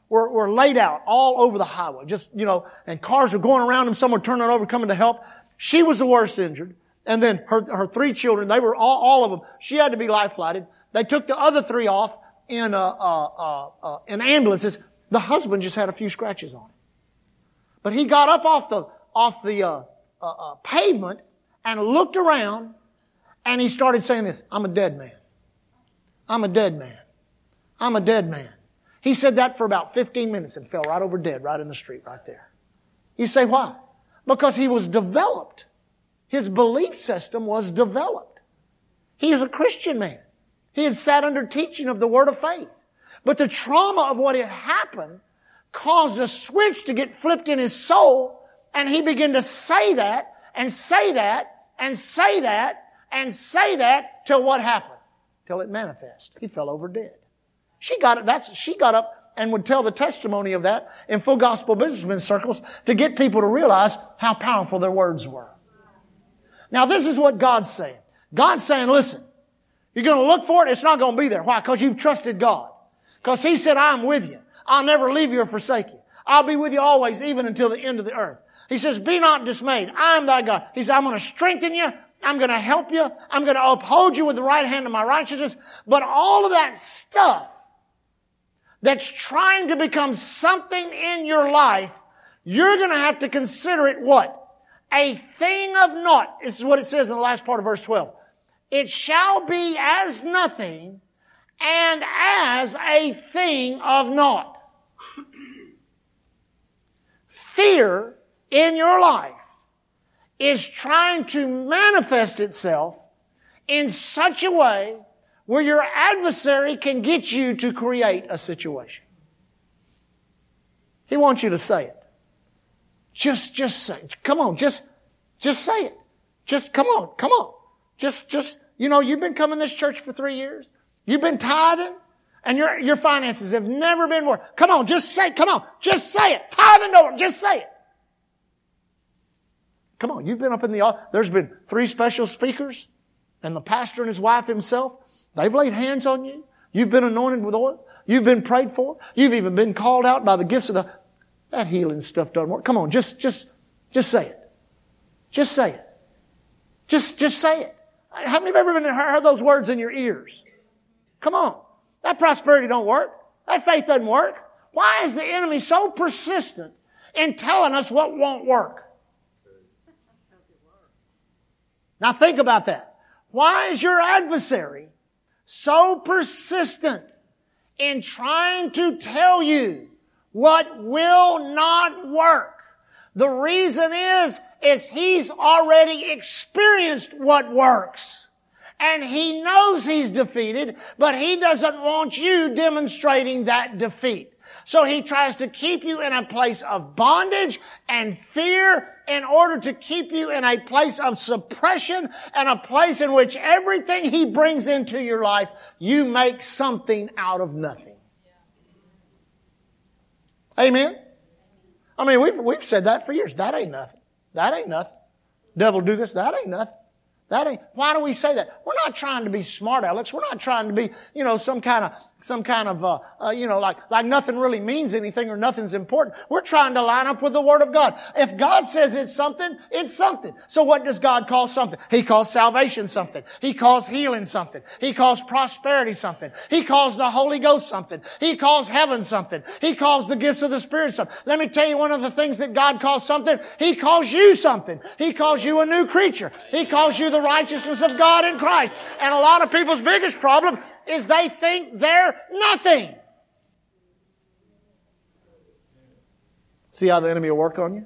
were, were laid out all over the highway. Just, you know, and cars were going around them. Some were turning over, coming to help. She was the worst injured. And then her, her three children, they were all, all of them. She had to be life flighted. They took the other three off in, uh, uh, uh, uh in ambulances. The husband just had a few scratches on him. But he got up off the, off the uh, uh, uh, pavement and looked around and he started saying this, I'm a dead man. I'm a dead man. I'm a dead man. He said that for about 15 minutes and fell right over dead right in the street right there. You say why? Because he was developed. His belief system was developed. He is a Christian man. He had sat under teaching of the word of faith. But the trauma of what had happened caused a switch to get flipped in his soul, and he began to say that, and say that, and say that, and say that, till what happened? Till it manifested. He fell over dead. She got it, that's, she got up and would tell the testimony of that in full gospel businessmen circles to get people to realize how powerful their words were. Now this is what God's saying. God's saying, listen, you're going to look for it, it's not going to be there. Why? Because you've trusted God. Because He said, I'm with you. I'll never leave you or forsake you. I'll be with you always, even until the end of the earth. He says, be not dismayed. I am thy God. He says, I'm going to strengthen you. I'm going to help you. I'm going to uphold you with the right hand of my righteousness. But all of that stuff that's trying to become something in your life, you're going to have to consider it what? A thing of naught. This is what it says in the last part of verse 12. It shall be as nothing and as a thing of naught. Fear in your life is trying to manifest itself in such a way where your adversary can get you to create a situation. He wants you to say it. Just, just say, come on, just, just say it. Just, come on, come on. Just, just, you know, you've been coming to this church for three years. You've been tithing. And your, your finances have never been worse. Come on, just say, come on, just say it. Tithe and don't, just say it. Come on, you've been up in the, there's been three special speakers and the pastor and his wife himself. They've laid hands on you. You've been anointed with oil. You've been prayed for. You've even been called out by the gifts of the, that healing stuff doesn't work. Come on, just, just, just say it. Just say it. Just, just say it. How many of you ever heard those words in your ears? Come on. That prosperity don't work. That faith doesn't work. Why is the enemy so persistent in telling us what won't work? Now think about that. Why is your adversary so persistent in trying to tell you what will not work? The reason is, is he's already experienced what works. And he knows he's defeated, but he doesn't want you demonstrating that defeat. So he tries to keep you in a place of bondage and fear in order to keep you in a place of suppression and a place in which everything he brings into your life, you make something out of nothing. Amen? I mean, we've, we've said that for years. That ain't nothing. That ain't nothing. Devil do this. That ain't nothing. That ain't, why do we say that? We're not trying to be smart, alecks. We're not trying to be, you know, some kind of some kind of, uh, uh, you know, like, like nothing really means anything or nothing's important. We're trying to line up with the Word of God. If God says it's something, it's something. So what does God call something? He calls salvation something. He calls healing something. He calls prosperity something. He calls the Holy Ghost something. He calls heaven something. He calls the gifts of the Spirit something. Let me tell you one of the things that God calls something. He calls you something. He calls you a new creature. He calls you the righteousness of God in Christ. And a lot of people's biggest problem is they think they're nothing. See how the enemy will work on you?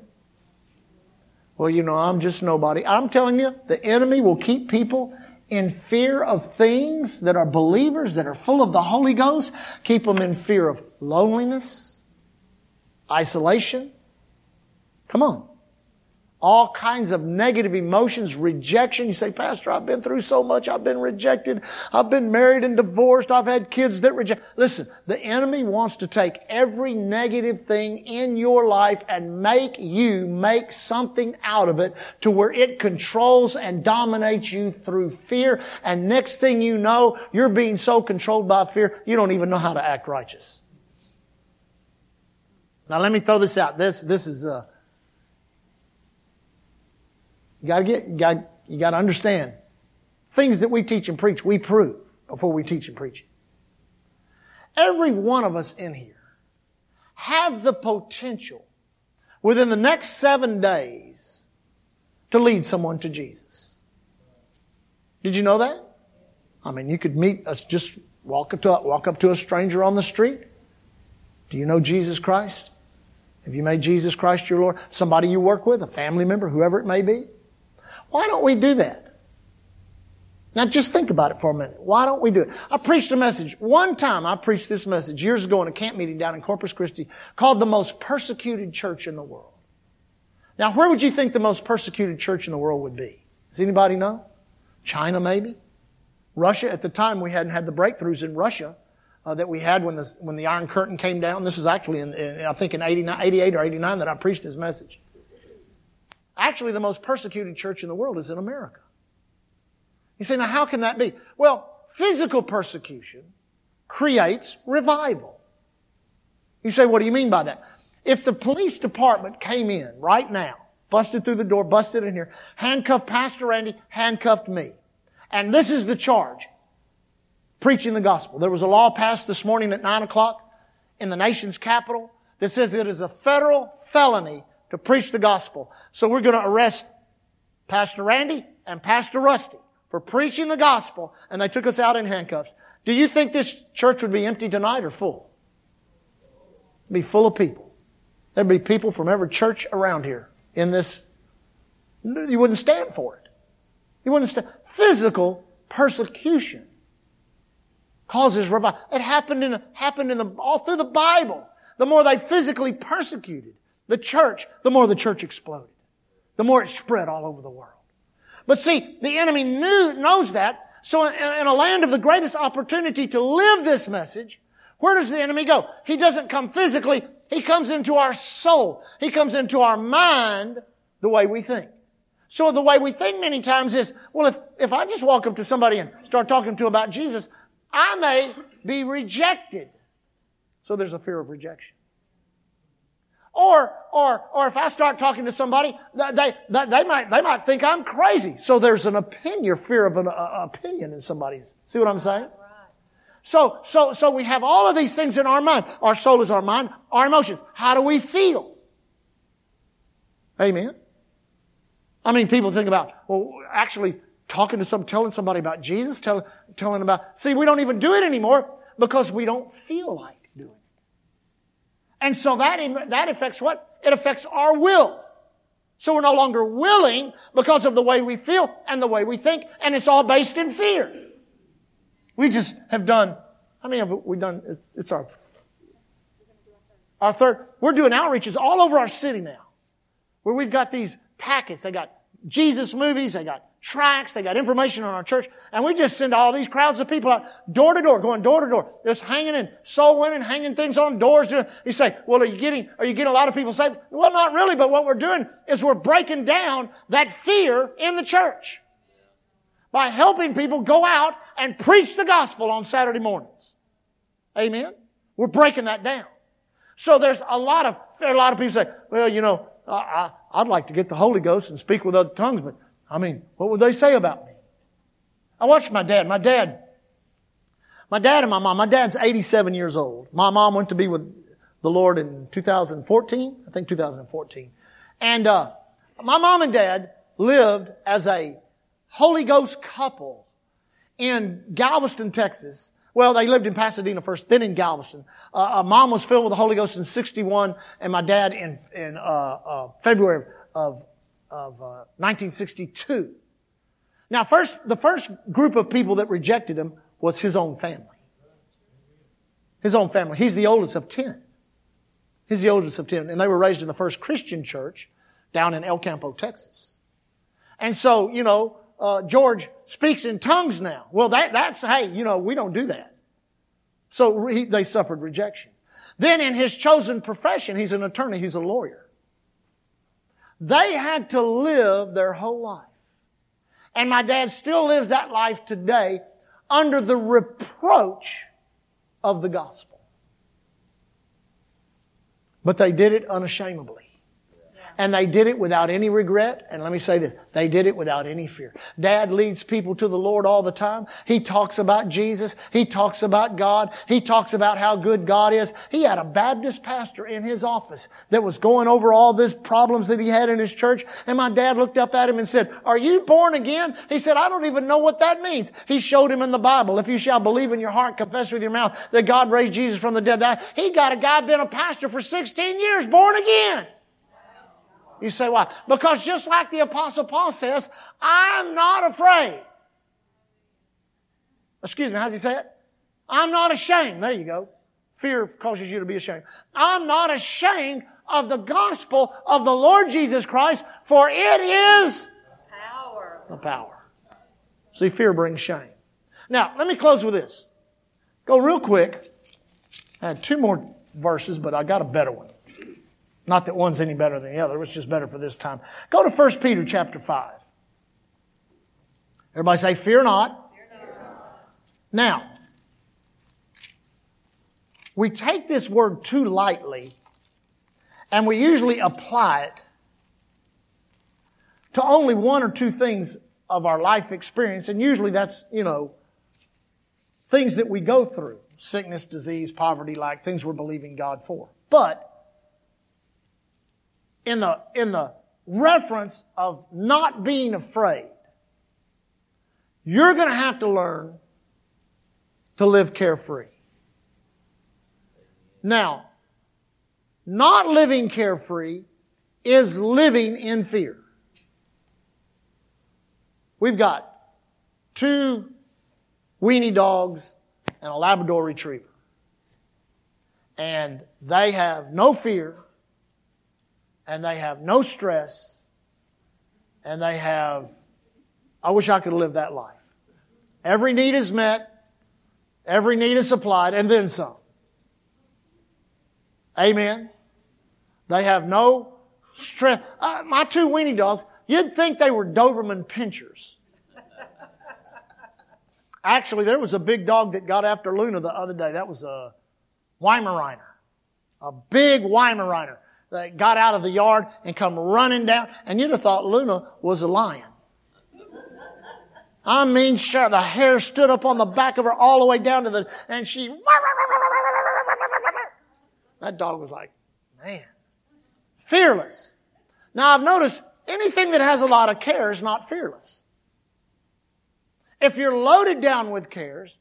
Well, you know, I'm just nobody. I'm telling you, the enemy will keep people in fear of things that are believers, that are full of the Holy Ghost, keep them in fear of loneliness, isolation. Come on all kinds of negative emotions, rejection. You say, Pastor, I've been through so much. I've been rejected. I've been married and divorced. I've had kids that reject. Listen, the enemy wants to take every negative thing in your life and make you make something out of it to where it controls and dominates you through fear. And next thing you know, you're being so controlled by fear, you don't even know how to act righteous. Now let me throw this out. This, this is, uh, you gotta get, you gotta, you gotta understand. Things that we teach and preach, we prove before we teach and preach it. Every one of us in here have the potential within the next seven days to lead someone to Jesus. Did you know that? I mean, you could meet us, just walk up to, walk up to a stranger on the street. Do you know Jesus Christ? Have you made Jesus Christ your Lord? Somebody you work with, a family member, whoever it may be? Why don't we do that? Now just think about it for a minute. Why don't we do it? I preached a message. One time I preached this message years ago in a camp meeting down in Corpus Christi called the most persecuted church in the world. Now where would you think the most persecuted church in the world would be? Does anybody know? China maybe? Russia, at the time we hadn't had the breakthroughs in Russia uh, that we had when the, when the Iron Curtain came down. This was actually in, in I think in 89, 88 or 89 that I preached this message. Actually, the most persecuted church in the world is in America. You say, now how can that be? Well, physical persecution creates revival. You say, what do you mean by that? If the police department came in right now, busted through the door, busted in here, handcuffed Pastor Randy, handcuffed me, and this is the charge. Preaching the gospel. There was a law passed this morning at nine o'clock in the nation's capital that says it is a federal felony to preach the gospel. So we're going to arrest Pastor Randy and Pastor Rusty for preaching the gospel, and they took us out in handcuffs. Do you think this church would be empty tonight or full? It'd be full of people. There'd be people from every church around here in this. You wouldn't stand for it. You wouldn't stand. Physical persecution causes revival. It happened in, happened in the, all through the Bible. The more they physically persecuted, the church, the more the church exploded. The more it spread all over the world. But see, the enemy knew, knows that. So in, a land of the greatest opportunity to live this message, where does the enemy go? He doesn't come physically. He comes into our soul. He comes into our mind the way we think. So the way we think many times is, well, if, if I just walk up to somebody and start talking to them about Jesus, I may be rejected. So there's a fear of rejection. Or, or, or if I start talking to somebody, they, they, they might, they might think I'm crazy. So there's an opinion, fear of an uh, opinion in somebody's. See what I'm saying? So, so, so we have all of these things in our mind. Our soul is our mind, our emotions. How do we feel? Amen. I mean, people think about, well, actually talking to some, telling somebody about Jesus, tell, telling about, see, we don't even do it anymore because we don't feel like and so that, that affects what? It affects our will. So we're no longer willing because of the way we feel and the way we think, and it's all based in fear. We just have done, how many have we done? It's our, our third. We're doing outreaches all over our city now, where we've got these packets. They got Jesus movies, they got tracts, they got information on our church, and we just send all these crowds of people out door to door, going door to door, just hanging in, soul winning, hanging things on doors. You say, well, are you getting, are you getting a lot of people saved? Well, not really, but what we're doing is we're breaking down that fear in the church by helping people go out and preach the gospel on Saturday mornings. Amen? We're breaking that down. So there's a lot of, there are a lot of people say, well, you know, I, I, I'd like to get the Holy Ghost and speak with other tongues, but I mean, what would they say about me? I watched my dad. My dad, my dad and my mom, my dad's 87 years old. My mom went to be with the Lord in 2014, I think 2014. And, uh, my mom and dad lived as a Holy Ghost couple in Galveston, Texas. Well, they lived in Pasadena first, then in Galveston. Uh, uh, mom was filled with the Holy Ghost in 61, and my dad in, in uh, uh February of of uh, 1962. Now, first, the first group of people that rejected him was his own family. His own family. He's the oldest of 10. He's the oldest of 10. And they were raised in the first Christian church down in El Campo, Texas. And so, you know, uh, George speaks in tongues now. Well, that, that's, hey, you know, we don't do that. So he, they suffered rejection. Then in his chosen profession, he's an attorney, he's a lawyer. They had to live their whole life. And my dad still lives that life today under the reproach of the gospel. But they did it unashamedly. And they did it without any regret. And let me say this. They did it without any fear. Dad leads people to the Lord all the time. He talks about Jesus. He talks about God. He talks about how good God is. He had a Baptist pastor in his office that was going over all these problems that he had in his church. And my dad looked up at him and said, are you born again? He said, I don't even know what that means. He showed him in the Bible. If you shall believe in your heart, confess with your mouth that God raised Jesus from the dead. He got a guy been a pastor for 16 years, born again. You say, why? Because just like the apostle Paul says, I'm not afraid. Excuse me, how's he say it? I'm not ashamed. There you go. Fear causes you to be ashamed. I'm not ashamed of the gospel of the Lord Jesus Christ, for it is power. the power. See, fear brings shame. Now, let me close with this. Go real quick. I had two more verses, but I got a better one. Not that one's any better than the other, it's just better for this time. Go to 1 Peter chapter 5. Everybody say, fear not. Fear not. Now, we take this word too lightly and we usually apply it to only one or two things of our life experience. And usually that's, you know, things that we go through. Sickness, disease, poverty, like things we're believing God for. But in the, in the reference of not being afraid, you're going to have to learn to live carefree. Now, not living carefree is living in fear. We've got two weenie dogs and a Labrador retriever. And they have no fear and they have no stress and they have, I wish I could live that life. Every need is met, every need is supplied, and then some. Amen. They have no stress. Uh, my two weenie dogs, you'd think they were Doberman pinschers. Actually, there was a big dog that got after Luna the other day. That was a Weimaraner. A big Weimaraner that got out of the yard and come running down, and you'd have thought Luna was a lion. I mean, sure, the hair stood up on the back of her all the way down to the, and she, that dog was like, man, fearless. Now I've noticed anything that has a lot of care is not fearless. If you're loaded down with cares,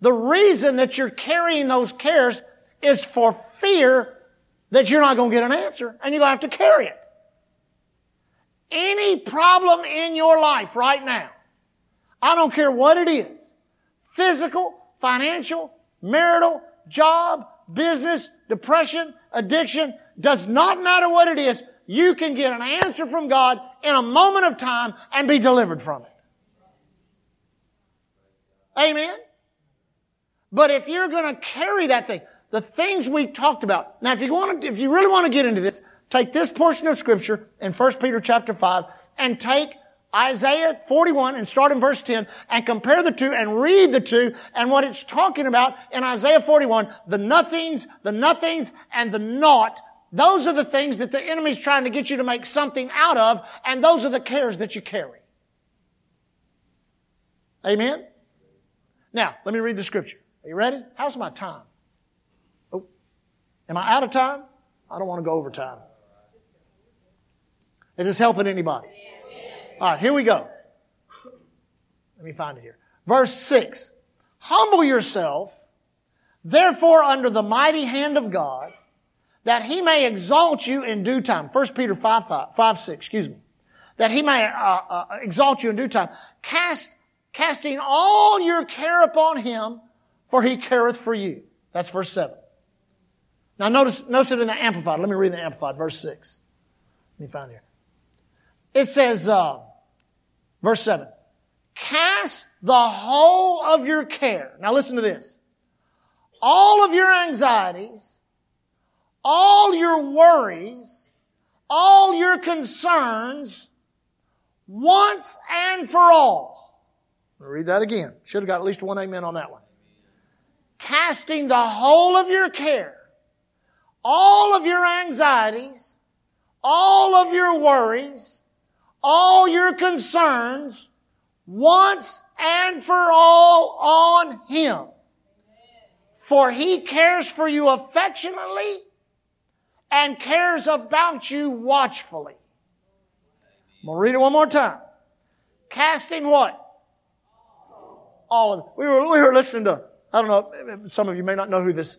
the reason that you're carrying those cares is for fear that you're not going to get an answer and you're going to have to carry it. any problem in your life right now, I don't care what it is, physical, financial, marital, job, business, depression, addiction, does not matter what it is, you can get an answer from God in a moment of time and be delivered from it. Amen? But if you're going to carry that thing, the things we talked about. Now, if you want to, if you really want to get into this, take this portion of scripture in 1 Peter chapter 5 and take Isaiah 41 and start in verse 10 and compare the two and read the two and what it's talking about in Isaiah 41, the nothings, the nothings, and the naught. Those are the things that the enemy's trying to get you to make something out of, and those are the cares that you carry. Amen? Now, let me read the scripture. Are you ready? How's my time? Am I out of time? I don't want to go over time. Is this helping anybody? All right, here we go. Let me find it here. Verse 6. Humble yourself, therefore, under the mighty hand of God, that he may exalt you in due time. 1 Peter 5, 5, 5 6, excuse me. That he may uh, uh, exalt you in due time. Cast, casting all your care upon him, for he careth for you. That's verse 7. Now notice, notice it in the Amplified. Let me read the Amplified, verse 6. Let me find here. It says, uh, verse 7, cast the whole of your care. Now listen to this. All of your anxieties, all your worries, all your concerns, once and for all. read that again. Should have got at least one amen on that one. Casting the whole of your care, all of your anxieties, all of your worries, all your concerns once and for all on Him. For He cares for you affectionately and cares about you watchfully. I'm going to read it one more time. Casting what? All of. We were, we were listening to, I don't know, some of you may not know who this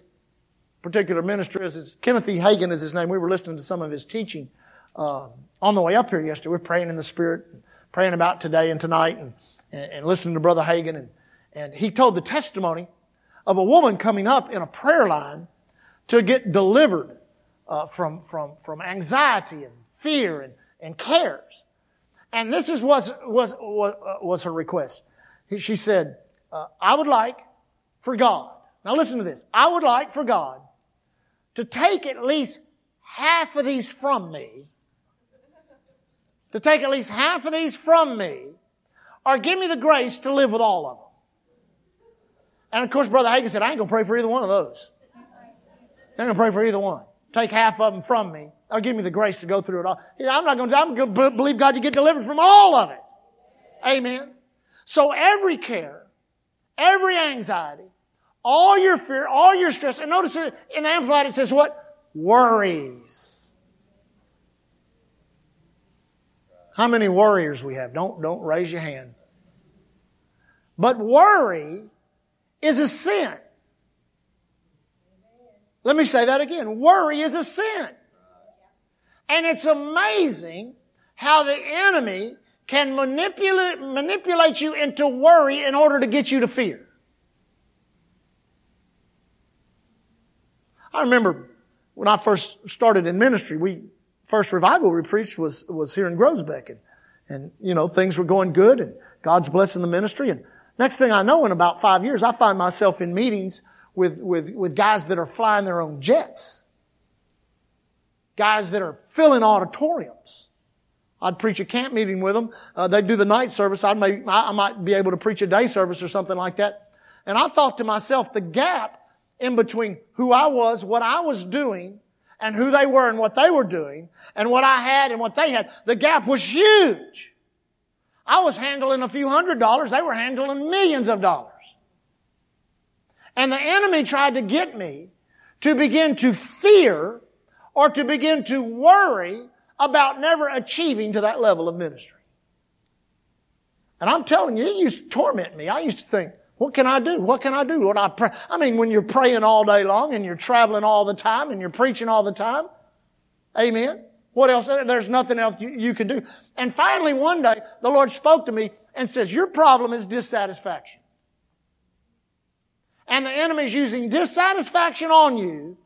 particular minister is. It's Kenneth E. Hagin is his name. We were listening to some of his teaching uh, on the way up here yesterday. We are praying in the Spirit, praying about today and tonight, and, and, and listening to Brother Hagin. And, and he told the testimony of a woman coming up in a prayer line to get delivered uh, from, from, from anxiety and fear and, and cares. And this is what was, was, uh, was her request. She said, uh, I would like for God, now listen to this, I would like for God to take at least half of these from me to take at least half of these from me, or give me the grace to live with all of them. And of course, Brother Hagin said, I ain't gonna pray for either one of those. I ain't gonna pray for either one. Take half of them from me, or give me the grace to go through it all. Said, I'm not gonna, I'm gonna believe God you get delivered from all of it. Amen. So every care, every anxiety, all your fear, all your stress, and notice in the Amplified it says what? Worries. How many warriors we have? Don't, don't raise your hand. But worry is a sin. Let me say that again. Worry is a sin. And it's amazing how the enemy can manipulate, manipulate you into worry in order to get you to fear. I remember when I first started in ministry, we first revival we preached was, was here in Groesbeck. And, and, you know, things were going good and God's blessing the ministry. And next thing I know, in about five years, I find myself in meetings with, with, with guys that are flying their own jets. Guys that are filling auditoriums. I'd preach a camp meeting with them. Uh, they'd do the night service. I may, I might be able to preach a day service or something like that. And I thought to myself, the gap in between who I was, what I was doing, and who they were and what they were doing and what I had and what they had, the gap was huge. I was handling a few hundred dollars. They were handling millions of dollars. And the enemy tried to get me to begin to fear or to begin to worry about never achieving to that level of ministry. And I'm telling you, it used to torment me. I used to think, what can I do? What can I do? Lord, I pray. I mean, when you're praying all day long and you're traveling all the time and you're preaching all the time, amen. What else? There's nothing else you, you can do. And finally, one day, the Lord spoke to me and says, your problem is dissatisfaction. And the enemy's using dissatisfaction on you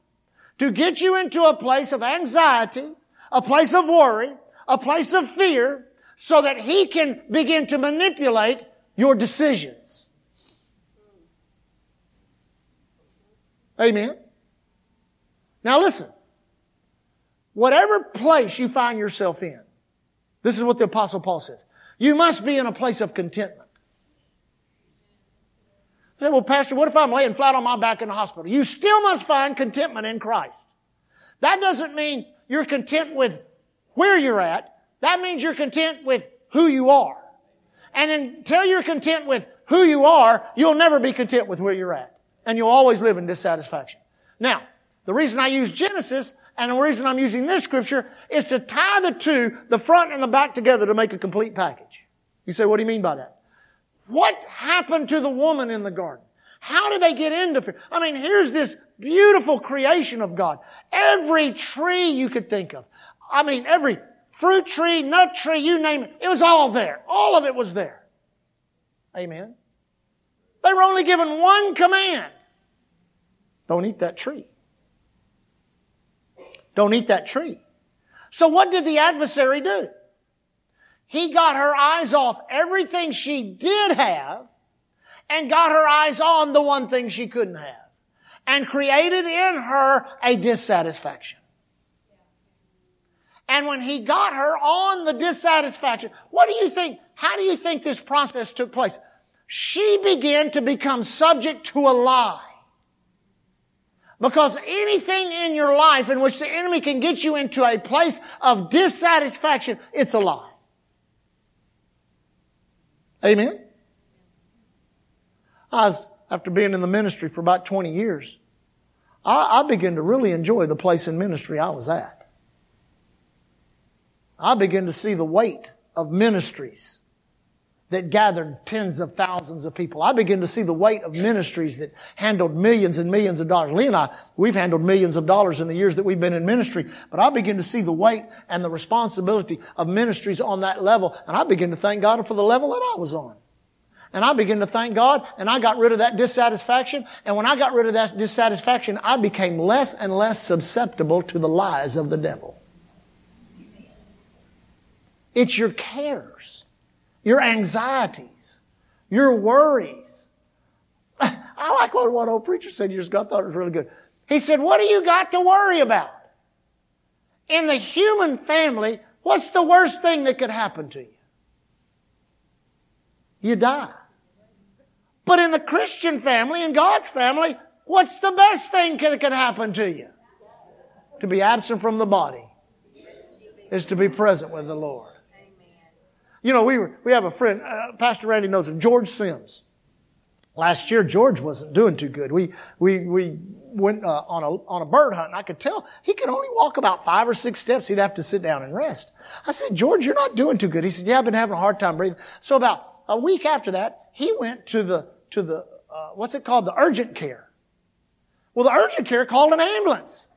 to get you into a place of anxiety, a place of worry, a place of fear, so that he can begin to manipulate your decisions. Amen. Now listen. Whatever place you find yourself in, this is what the apostle Paul says. You must be in a place of contentment. I said, well, pastor, what if I'm laying flat on my back in the hospital? You still must find contentment in Christ. That doesn't mean you're content with where you're at. That means you're content with who you are. And until you're content with who you are, you'll never be content with where you're at. And you'll always live in dissatisfaction. Now, the reason I use Genesis and the reason I'm using this scripture is to tie the two, the front and the back together to make a complete package. You say, what do you mean by that? What happened to the woman in the garden? How did they get into fear? I mean, here's this beautiful creation of God. Every tree you could think of. I mean, every fruit tree, nut tree, you name it. It was all there. All of it was there. Amen. They were only given one command. Don't eat that tree. Don't eat that tree. So what did the adversary do? He got her eyes off everything she did have and got her eyes on the one thing she couldn't have and created in her a dissatisfaction. And when he got her on the dissatisfaction, what do you think? How do you think this process took place? She began to become subject to a lie. Because anything in your life in which the enemy can get you into a place of dissatisfaction, it's a lie. Amen? I was, after being in the ministry for about 20 years, I, I began to really enjoy the place in ministry I was at. I began to see the weight of ministries that gathered tens of thousands of people. I begin to see the weight of ministries that handled millions and millions of dollars. Lee and I, we've handled millions of dollars in the years that we've been in ministry, but I begin to see the weight and the responsibility of ministries on that level, and I begin to thank God for the level that I was on. And I begin to thank God, and I got rid of that dissatisfaction, and when I got rid of that dissatisfaction, I became less and less susceptible to the lies of the devil. It's your cares your anxieties, your worries. I like what one old preacher said years ago. I thought it was really good. He said, what do you got to worry about? In the human family, what's the worst thing that could happen to you? You die. But in the Christian family, in God's family, what's the best thing that can happen to you? To be absent from the body is to be present with the Lord. You know, we, were, we have a friend, uh, Pastor Randy knows him, George Sims. Last year, George wasn't doing too good. We, we, we went uh, on, a, on a bird hunt, and I could tell he could only walk about five or six steps. He'd have to sit down and rest. I said, George, you're not doing too good. He said, yeah, I've been having a hard time breathing. So about a week after that, he went to the, to the, uh, what's it called? The urgent care. Well, the urgent care called an ambulance.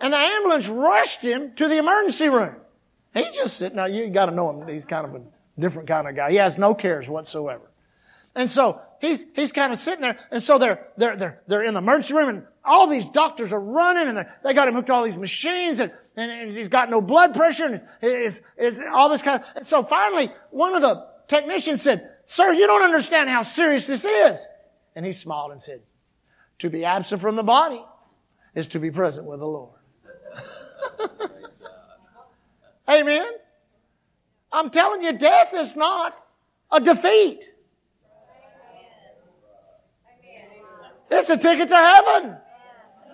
And the ambulance rushed him to the emergency room. He's just sitting there. You got to know him. He's kind of a different kind of guy. He has no cares whatsoever. And so he's, he's kind of sitting there. And so they're, they're, they're, they're in the emergency room and all these doctors are running and they got him hooked to all these machines and, and he's got no blood pressure and is, is all this kind of, and so finally one of the technicians said, sir, you don't understand how serious this is. And he smiled and said, to be absent from the body is to be present with the Lord. Amen. I'm telling you, death is not a defeat. It's a ticket to heaven.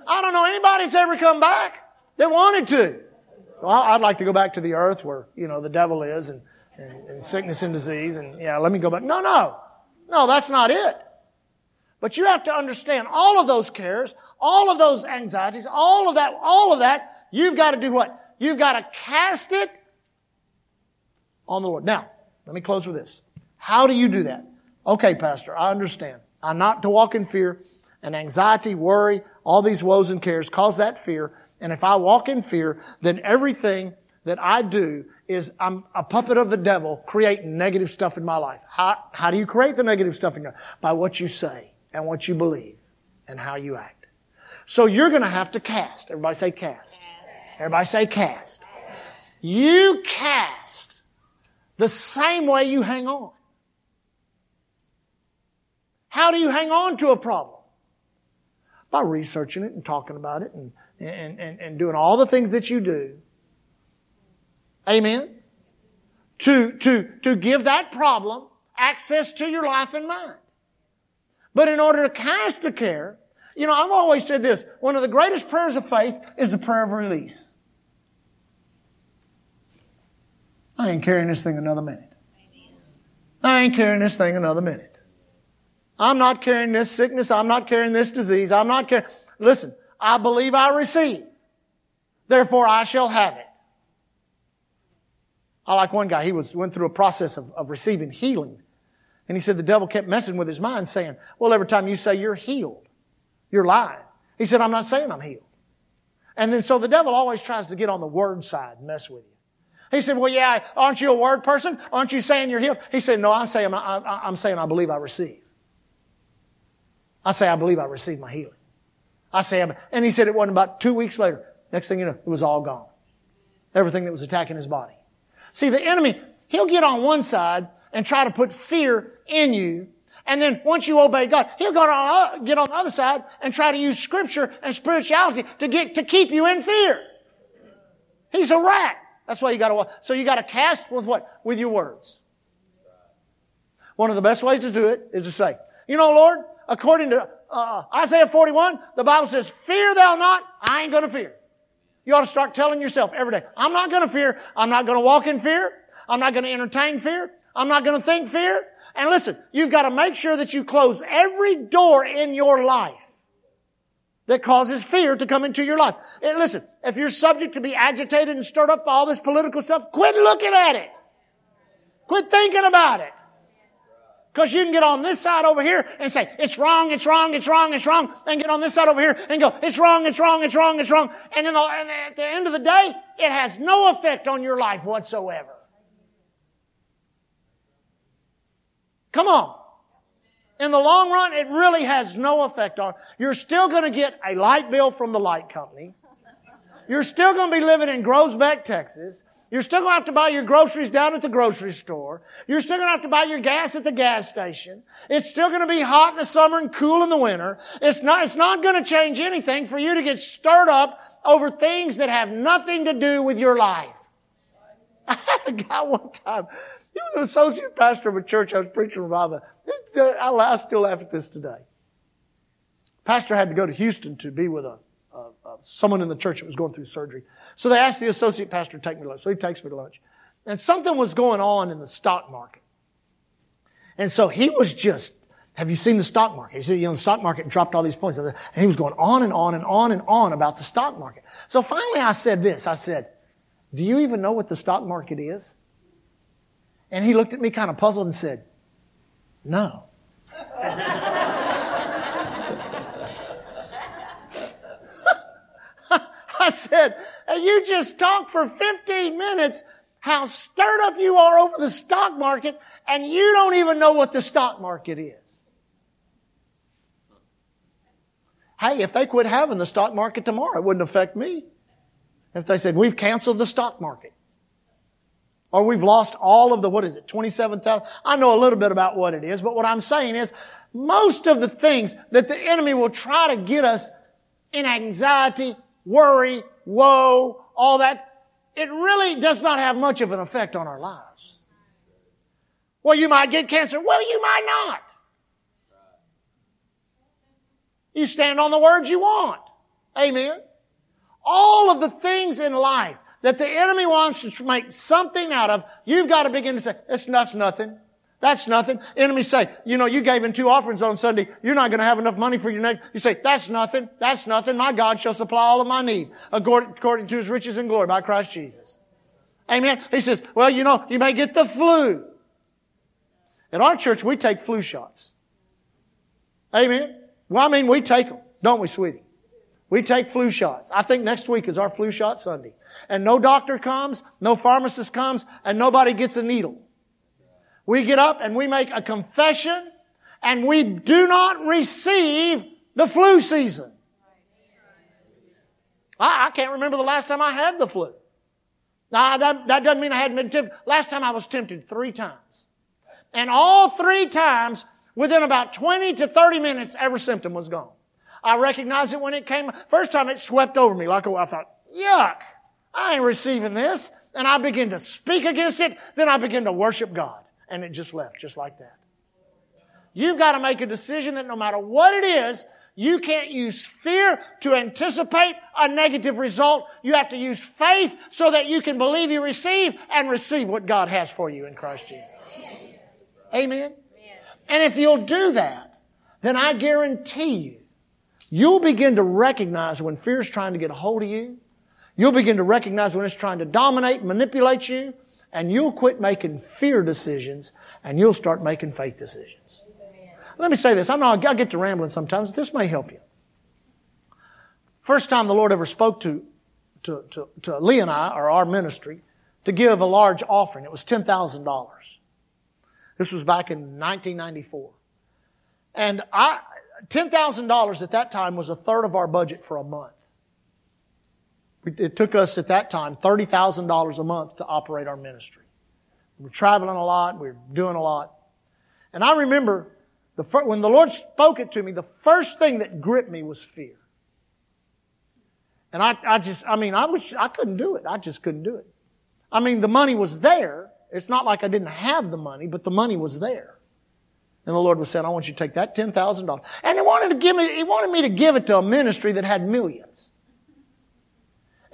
I don't know anybody that's ever come back that wanted to. Well, I'd like to go back to the earth where, you know, the devil is and, and, and sickness and disease and, yeah, let me go back. No, no. No, that's not it. But you have to understand all of those cares, all of those anxieties, all of that, all of that, you've got to do what? You've got to cast it on the Lord. Now, let me close with this. How do you do that? Okay, Pastor, I understand. I'm not to walk in fear and anxiety, worry, all these woes and cares cause that fear. And if I walk in fear, then everything that I do is I'm a puppet of the devil creating negative stuff in my life. How, how do you create the negative stuff in your life? By what you say and what you believe and how you act. So you're going to have to cast. Everybody say cast. Everybody say cast. You cast the same way you hang on. How do you hang on to a problem? By researching it and talking about it and, and, and, and doing all the things that you do. Amen? To, to, to give that problem access to your life and mind. But in order to cast the care, you know, I've always said this, one of the greatest prayers of faith is the prayer of release. I ain't carrying this thing another minute. I ain't carrying this thing another minute. I'm not carrying this sickness. I'm not carrying this disease. I'm not carrying. Listen, I believe I receive. Therefore I shall have it. I like one guy, he was, went through a process of, of receiving healing. And he said the devil kept messing with his mind saying, well, every time you say you're healed, you're lying. He said, I'm not saying I'm healed. And then so the devil always tries to get on the word side and mess with you. He said, well, yeah, aren't you a word person? Aren't you saying you're healed? He said, no, I'm saying, I, am saying I believe I receive. I say, I believe I received my healing. I say, and he said it wasn't about two weeks later. Next thing you know, it was all gone. Everything that was attacking his body. See, the enemy, he'll get on one side and try to put fear in you. And then once you obey God, he'll go on, get on the other side and try to use scripture and spirituality to get, to keep you in fear. He's a rat. That's why you gotta, so you gotta cast with what? With your words. One of the best ways to do it is to say, you know, Lord, according to uh, Isaiah 41, the Bible says, fear thou not, I ain't gonna fear. You ought to start telling yourself every day, I'm not gonna fear, I'm not gonna walk in fear, I'm not gonna entertain fear, I'm not gonna think fear. And listen, you've got to make sure that you close every door in your life that causes fear to come into your life. And listen, if you're subject to be agitated and stirred up by all this political stuff, quit looking at it. Quit thinking about it. Because you can get on this side over here and say, it's wrong, it's wrong, it's wrong, it's wrong, and get on this side over here and go, it's wrong, it's wrong, it's wrong, it's wrong. And, the, and at the end of the day, it has no effect on your life whatsoever. Come on. In the long run, it really has no effect on. You're still going to get a light bill from the light company. You're still going to be living in Groesbeck, Texas. You're still going to have to buy your groceries down at the grocery store. You're still going to have to buy your gas at the gas station. It's still going to be hot in the summer and cool in the winter. It's not, it's not going to change anything for you to get stirred up over things that have nothing to do with your life. I had a guy one time, he was an associate pastor of a church I was preaching revival. I still laugh at this today. Pastor had to go to Houston to be with a, a, a someone in the church that was going through surgery. So they asked the associate pastor to take me to lunch. So he takes me to lunch. And something was going on in the stock market. And so he was just, have you seen the stock market? He said, you know, the stock market dropped all these points. And he was going on and on and on and on about the stock market. So finally I said this. I said, do you even know what the stock market is? And he looked at me kind of puzzled and said, no. I said, you just talked for 15 minutes how stirred up you are over the stock market and you don't even know what the stock market is. Hey, if they quit having the stock market tomorrow, it wouldn't affect me. If they said, we've canceled the stock market. Or we've lost all of the, what is it, 27,000? I know a little bit about what it is, but what I'm saying is, most of the things that the enemy will try to get us in anxiety, worry, woe, all that, it really does not have much of an effect on our lives. Well, you might get cancer. Well, you might not. You stand on the words you want. Amen. All of the things in life that the enemy wants to make something out of, you've got to begin to say, that's nothing. That's nothing. Enemies say, you know, you gave in two offerings on Sunday. You're not going to have enough money for your next. You say, that's nothing. That's nothing. My God shall supply all of my need according, to his riches and glory by Christ Jesus. Amen. He says, well, you know, you may get the flu. At our church, we take flu shots. Amen. Well, I mean, we take them, don't we, sweetie? We take flu shots. I think next week is our flu shot Sunday. And no doctor comes, no pharmacist comes, and nobody gets a needle. We get up and we make a confession and we do not receive the flu season. I, I can't remember the last time I had the flu. Now, that, that doesn't mean I hadn't been tempted. Last time I was tempted three times. And all three times, within about 20 to 30 minutes, every symptom was gone. I recognized it when it came. First time it swept over me like a, I thought, yuck, I ain't receiving this. And I begin to speak against it. Then I begin to worship God. And it just left, just like that. You've got to make a decision that no matter what it is, you can't use fear to anticipate a negative result. You have to use faith so that you can believe you receive and receive what God has for you in Christ Jesus. Amen. And if you'll do that, then I guarantee you, you'll begin to recognize when fear is trying to get a hold of you. You'll begin to recognize when it's trying to dominate, manipulate you, and you'll quit making fear decisions and you'll start making faith decisions. Let me say this. I know I get to rambling sometimes. But this may help you. First time the Lord ever spoke to, to, to, to Lee and I, or our ministry, to give a large offering. It was $10,000. This was back in 1994. And I, $10,000 at that time was a third of our budget for a month. It took us at that time $30,000 a month to operate our ministry. We were traveling a lot. We were doing a lot. And I remember the, when the Lord spoke it to me, the first thing that gripped me was fear. And I, I just, I mean, I was, I couldn't do it. I just couldn't do it. I mean, the money was there. It's not like I didn't have the money, but the money was there. And the Lord was saying, I want you to take that $10,000. And He wanted to give me, He wanted me to give it to a ministry that had millions.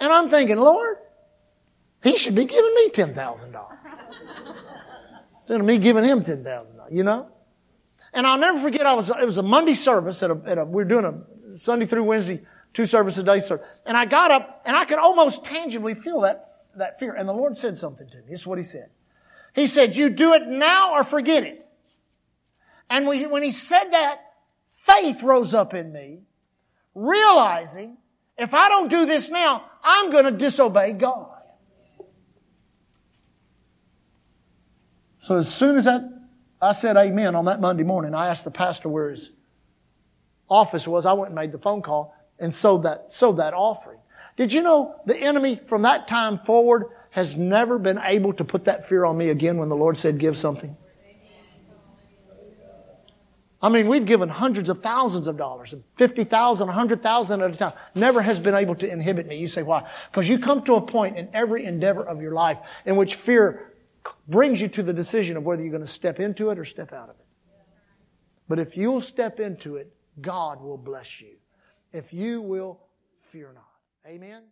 And I'm thinking, Lord, He should be giving me $10,000. Instead of me giving Him $10,000, you know? And I'll never forget, I was, it was a Monday service at a, at a we were doing a Sunday through Wednesday, two services a day service. And I got up and I could almost tangibly feel that, that fear. And the Lord said something to me. This is what He said. He said, you do it now or forget it. And we, when He said that, faith rose up in me, realizing if I don't do this now, I'm going to disobey God. So as soon as that I said amen on that Monday morning. I asked the pastor where his office was. I went and made the phone call and sowed that, sowed that offering. Did you know the enemy from that time forward has never been able to put that fear on me again when the Lord said give something? I mean, we've given hundreds of thousands of dollars, 50,000, 100,000 at a time. Never has been able to inhibit me. You say, why? Because you come to a point in every endeavor of your life in which fear brings you to the decision of whether you're going to step into it or step out of it. But if you'll step into it, God will bless you. If you will fear not. Amen.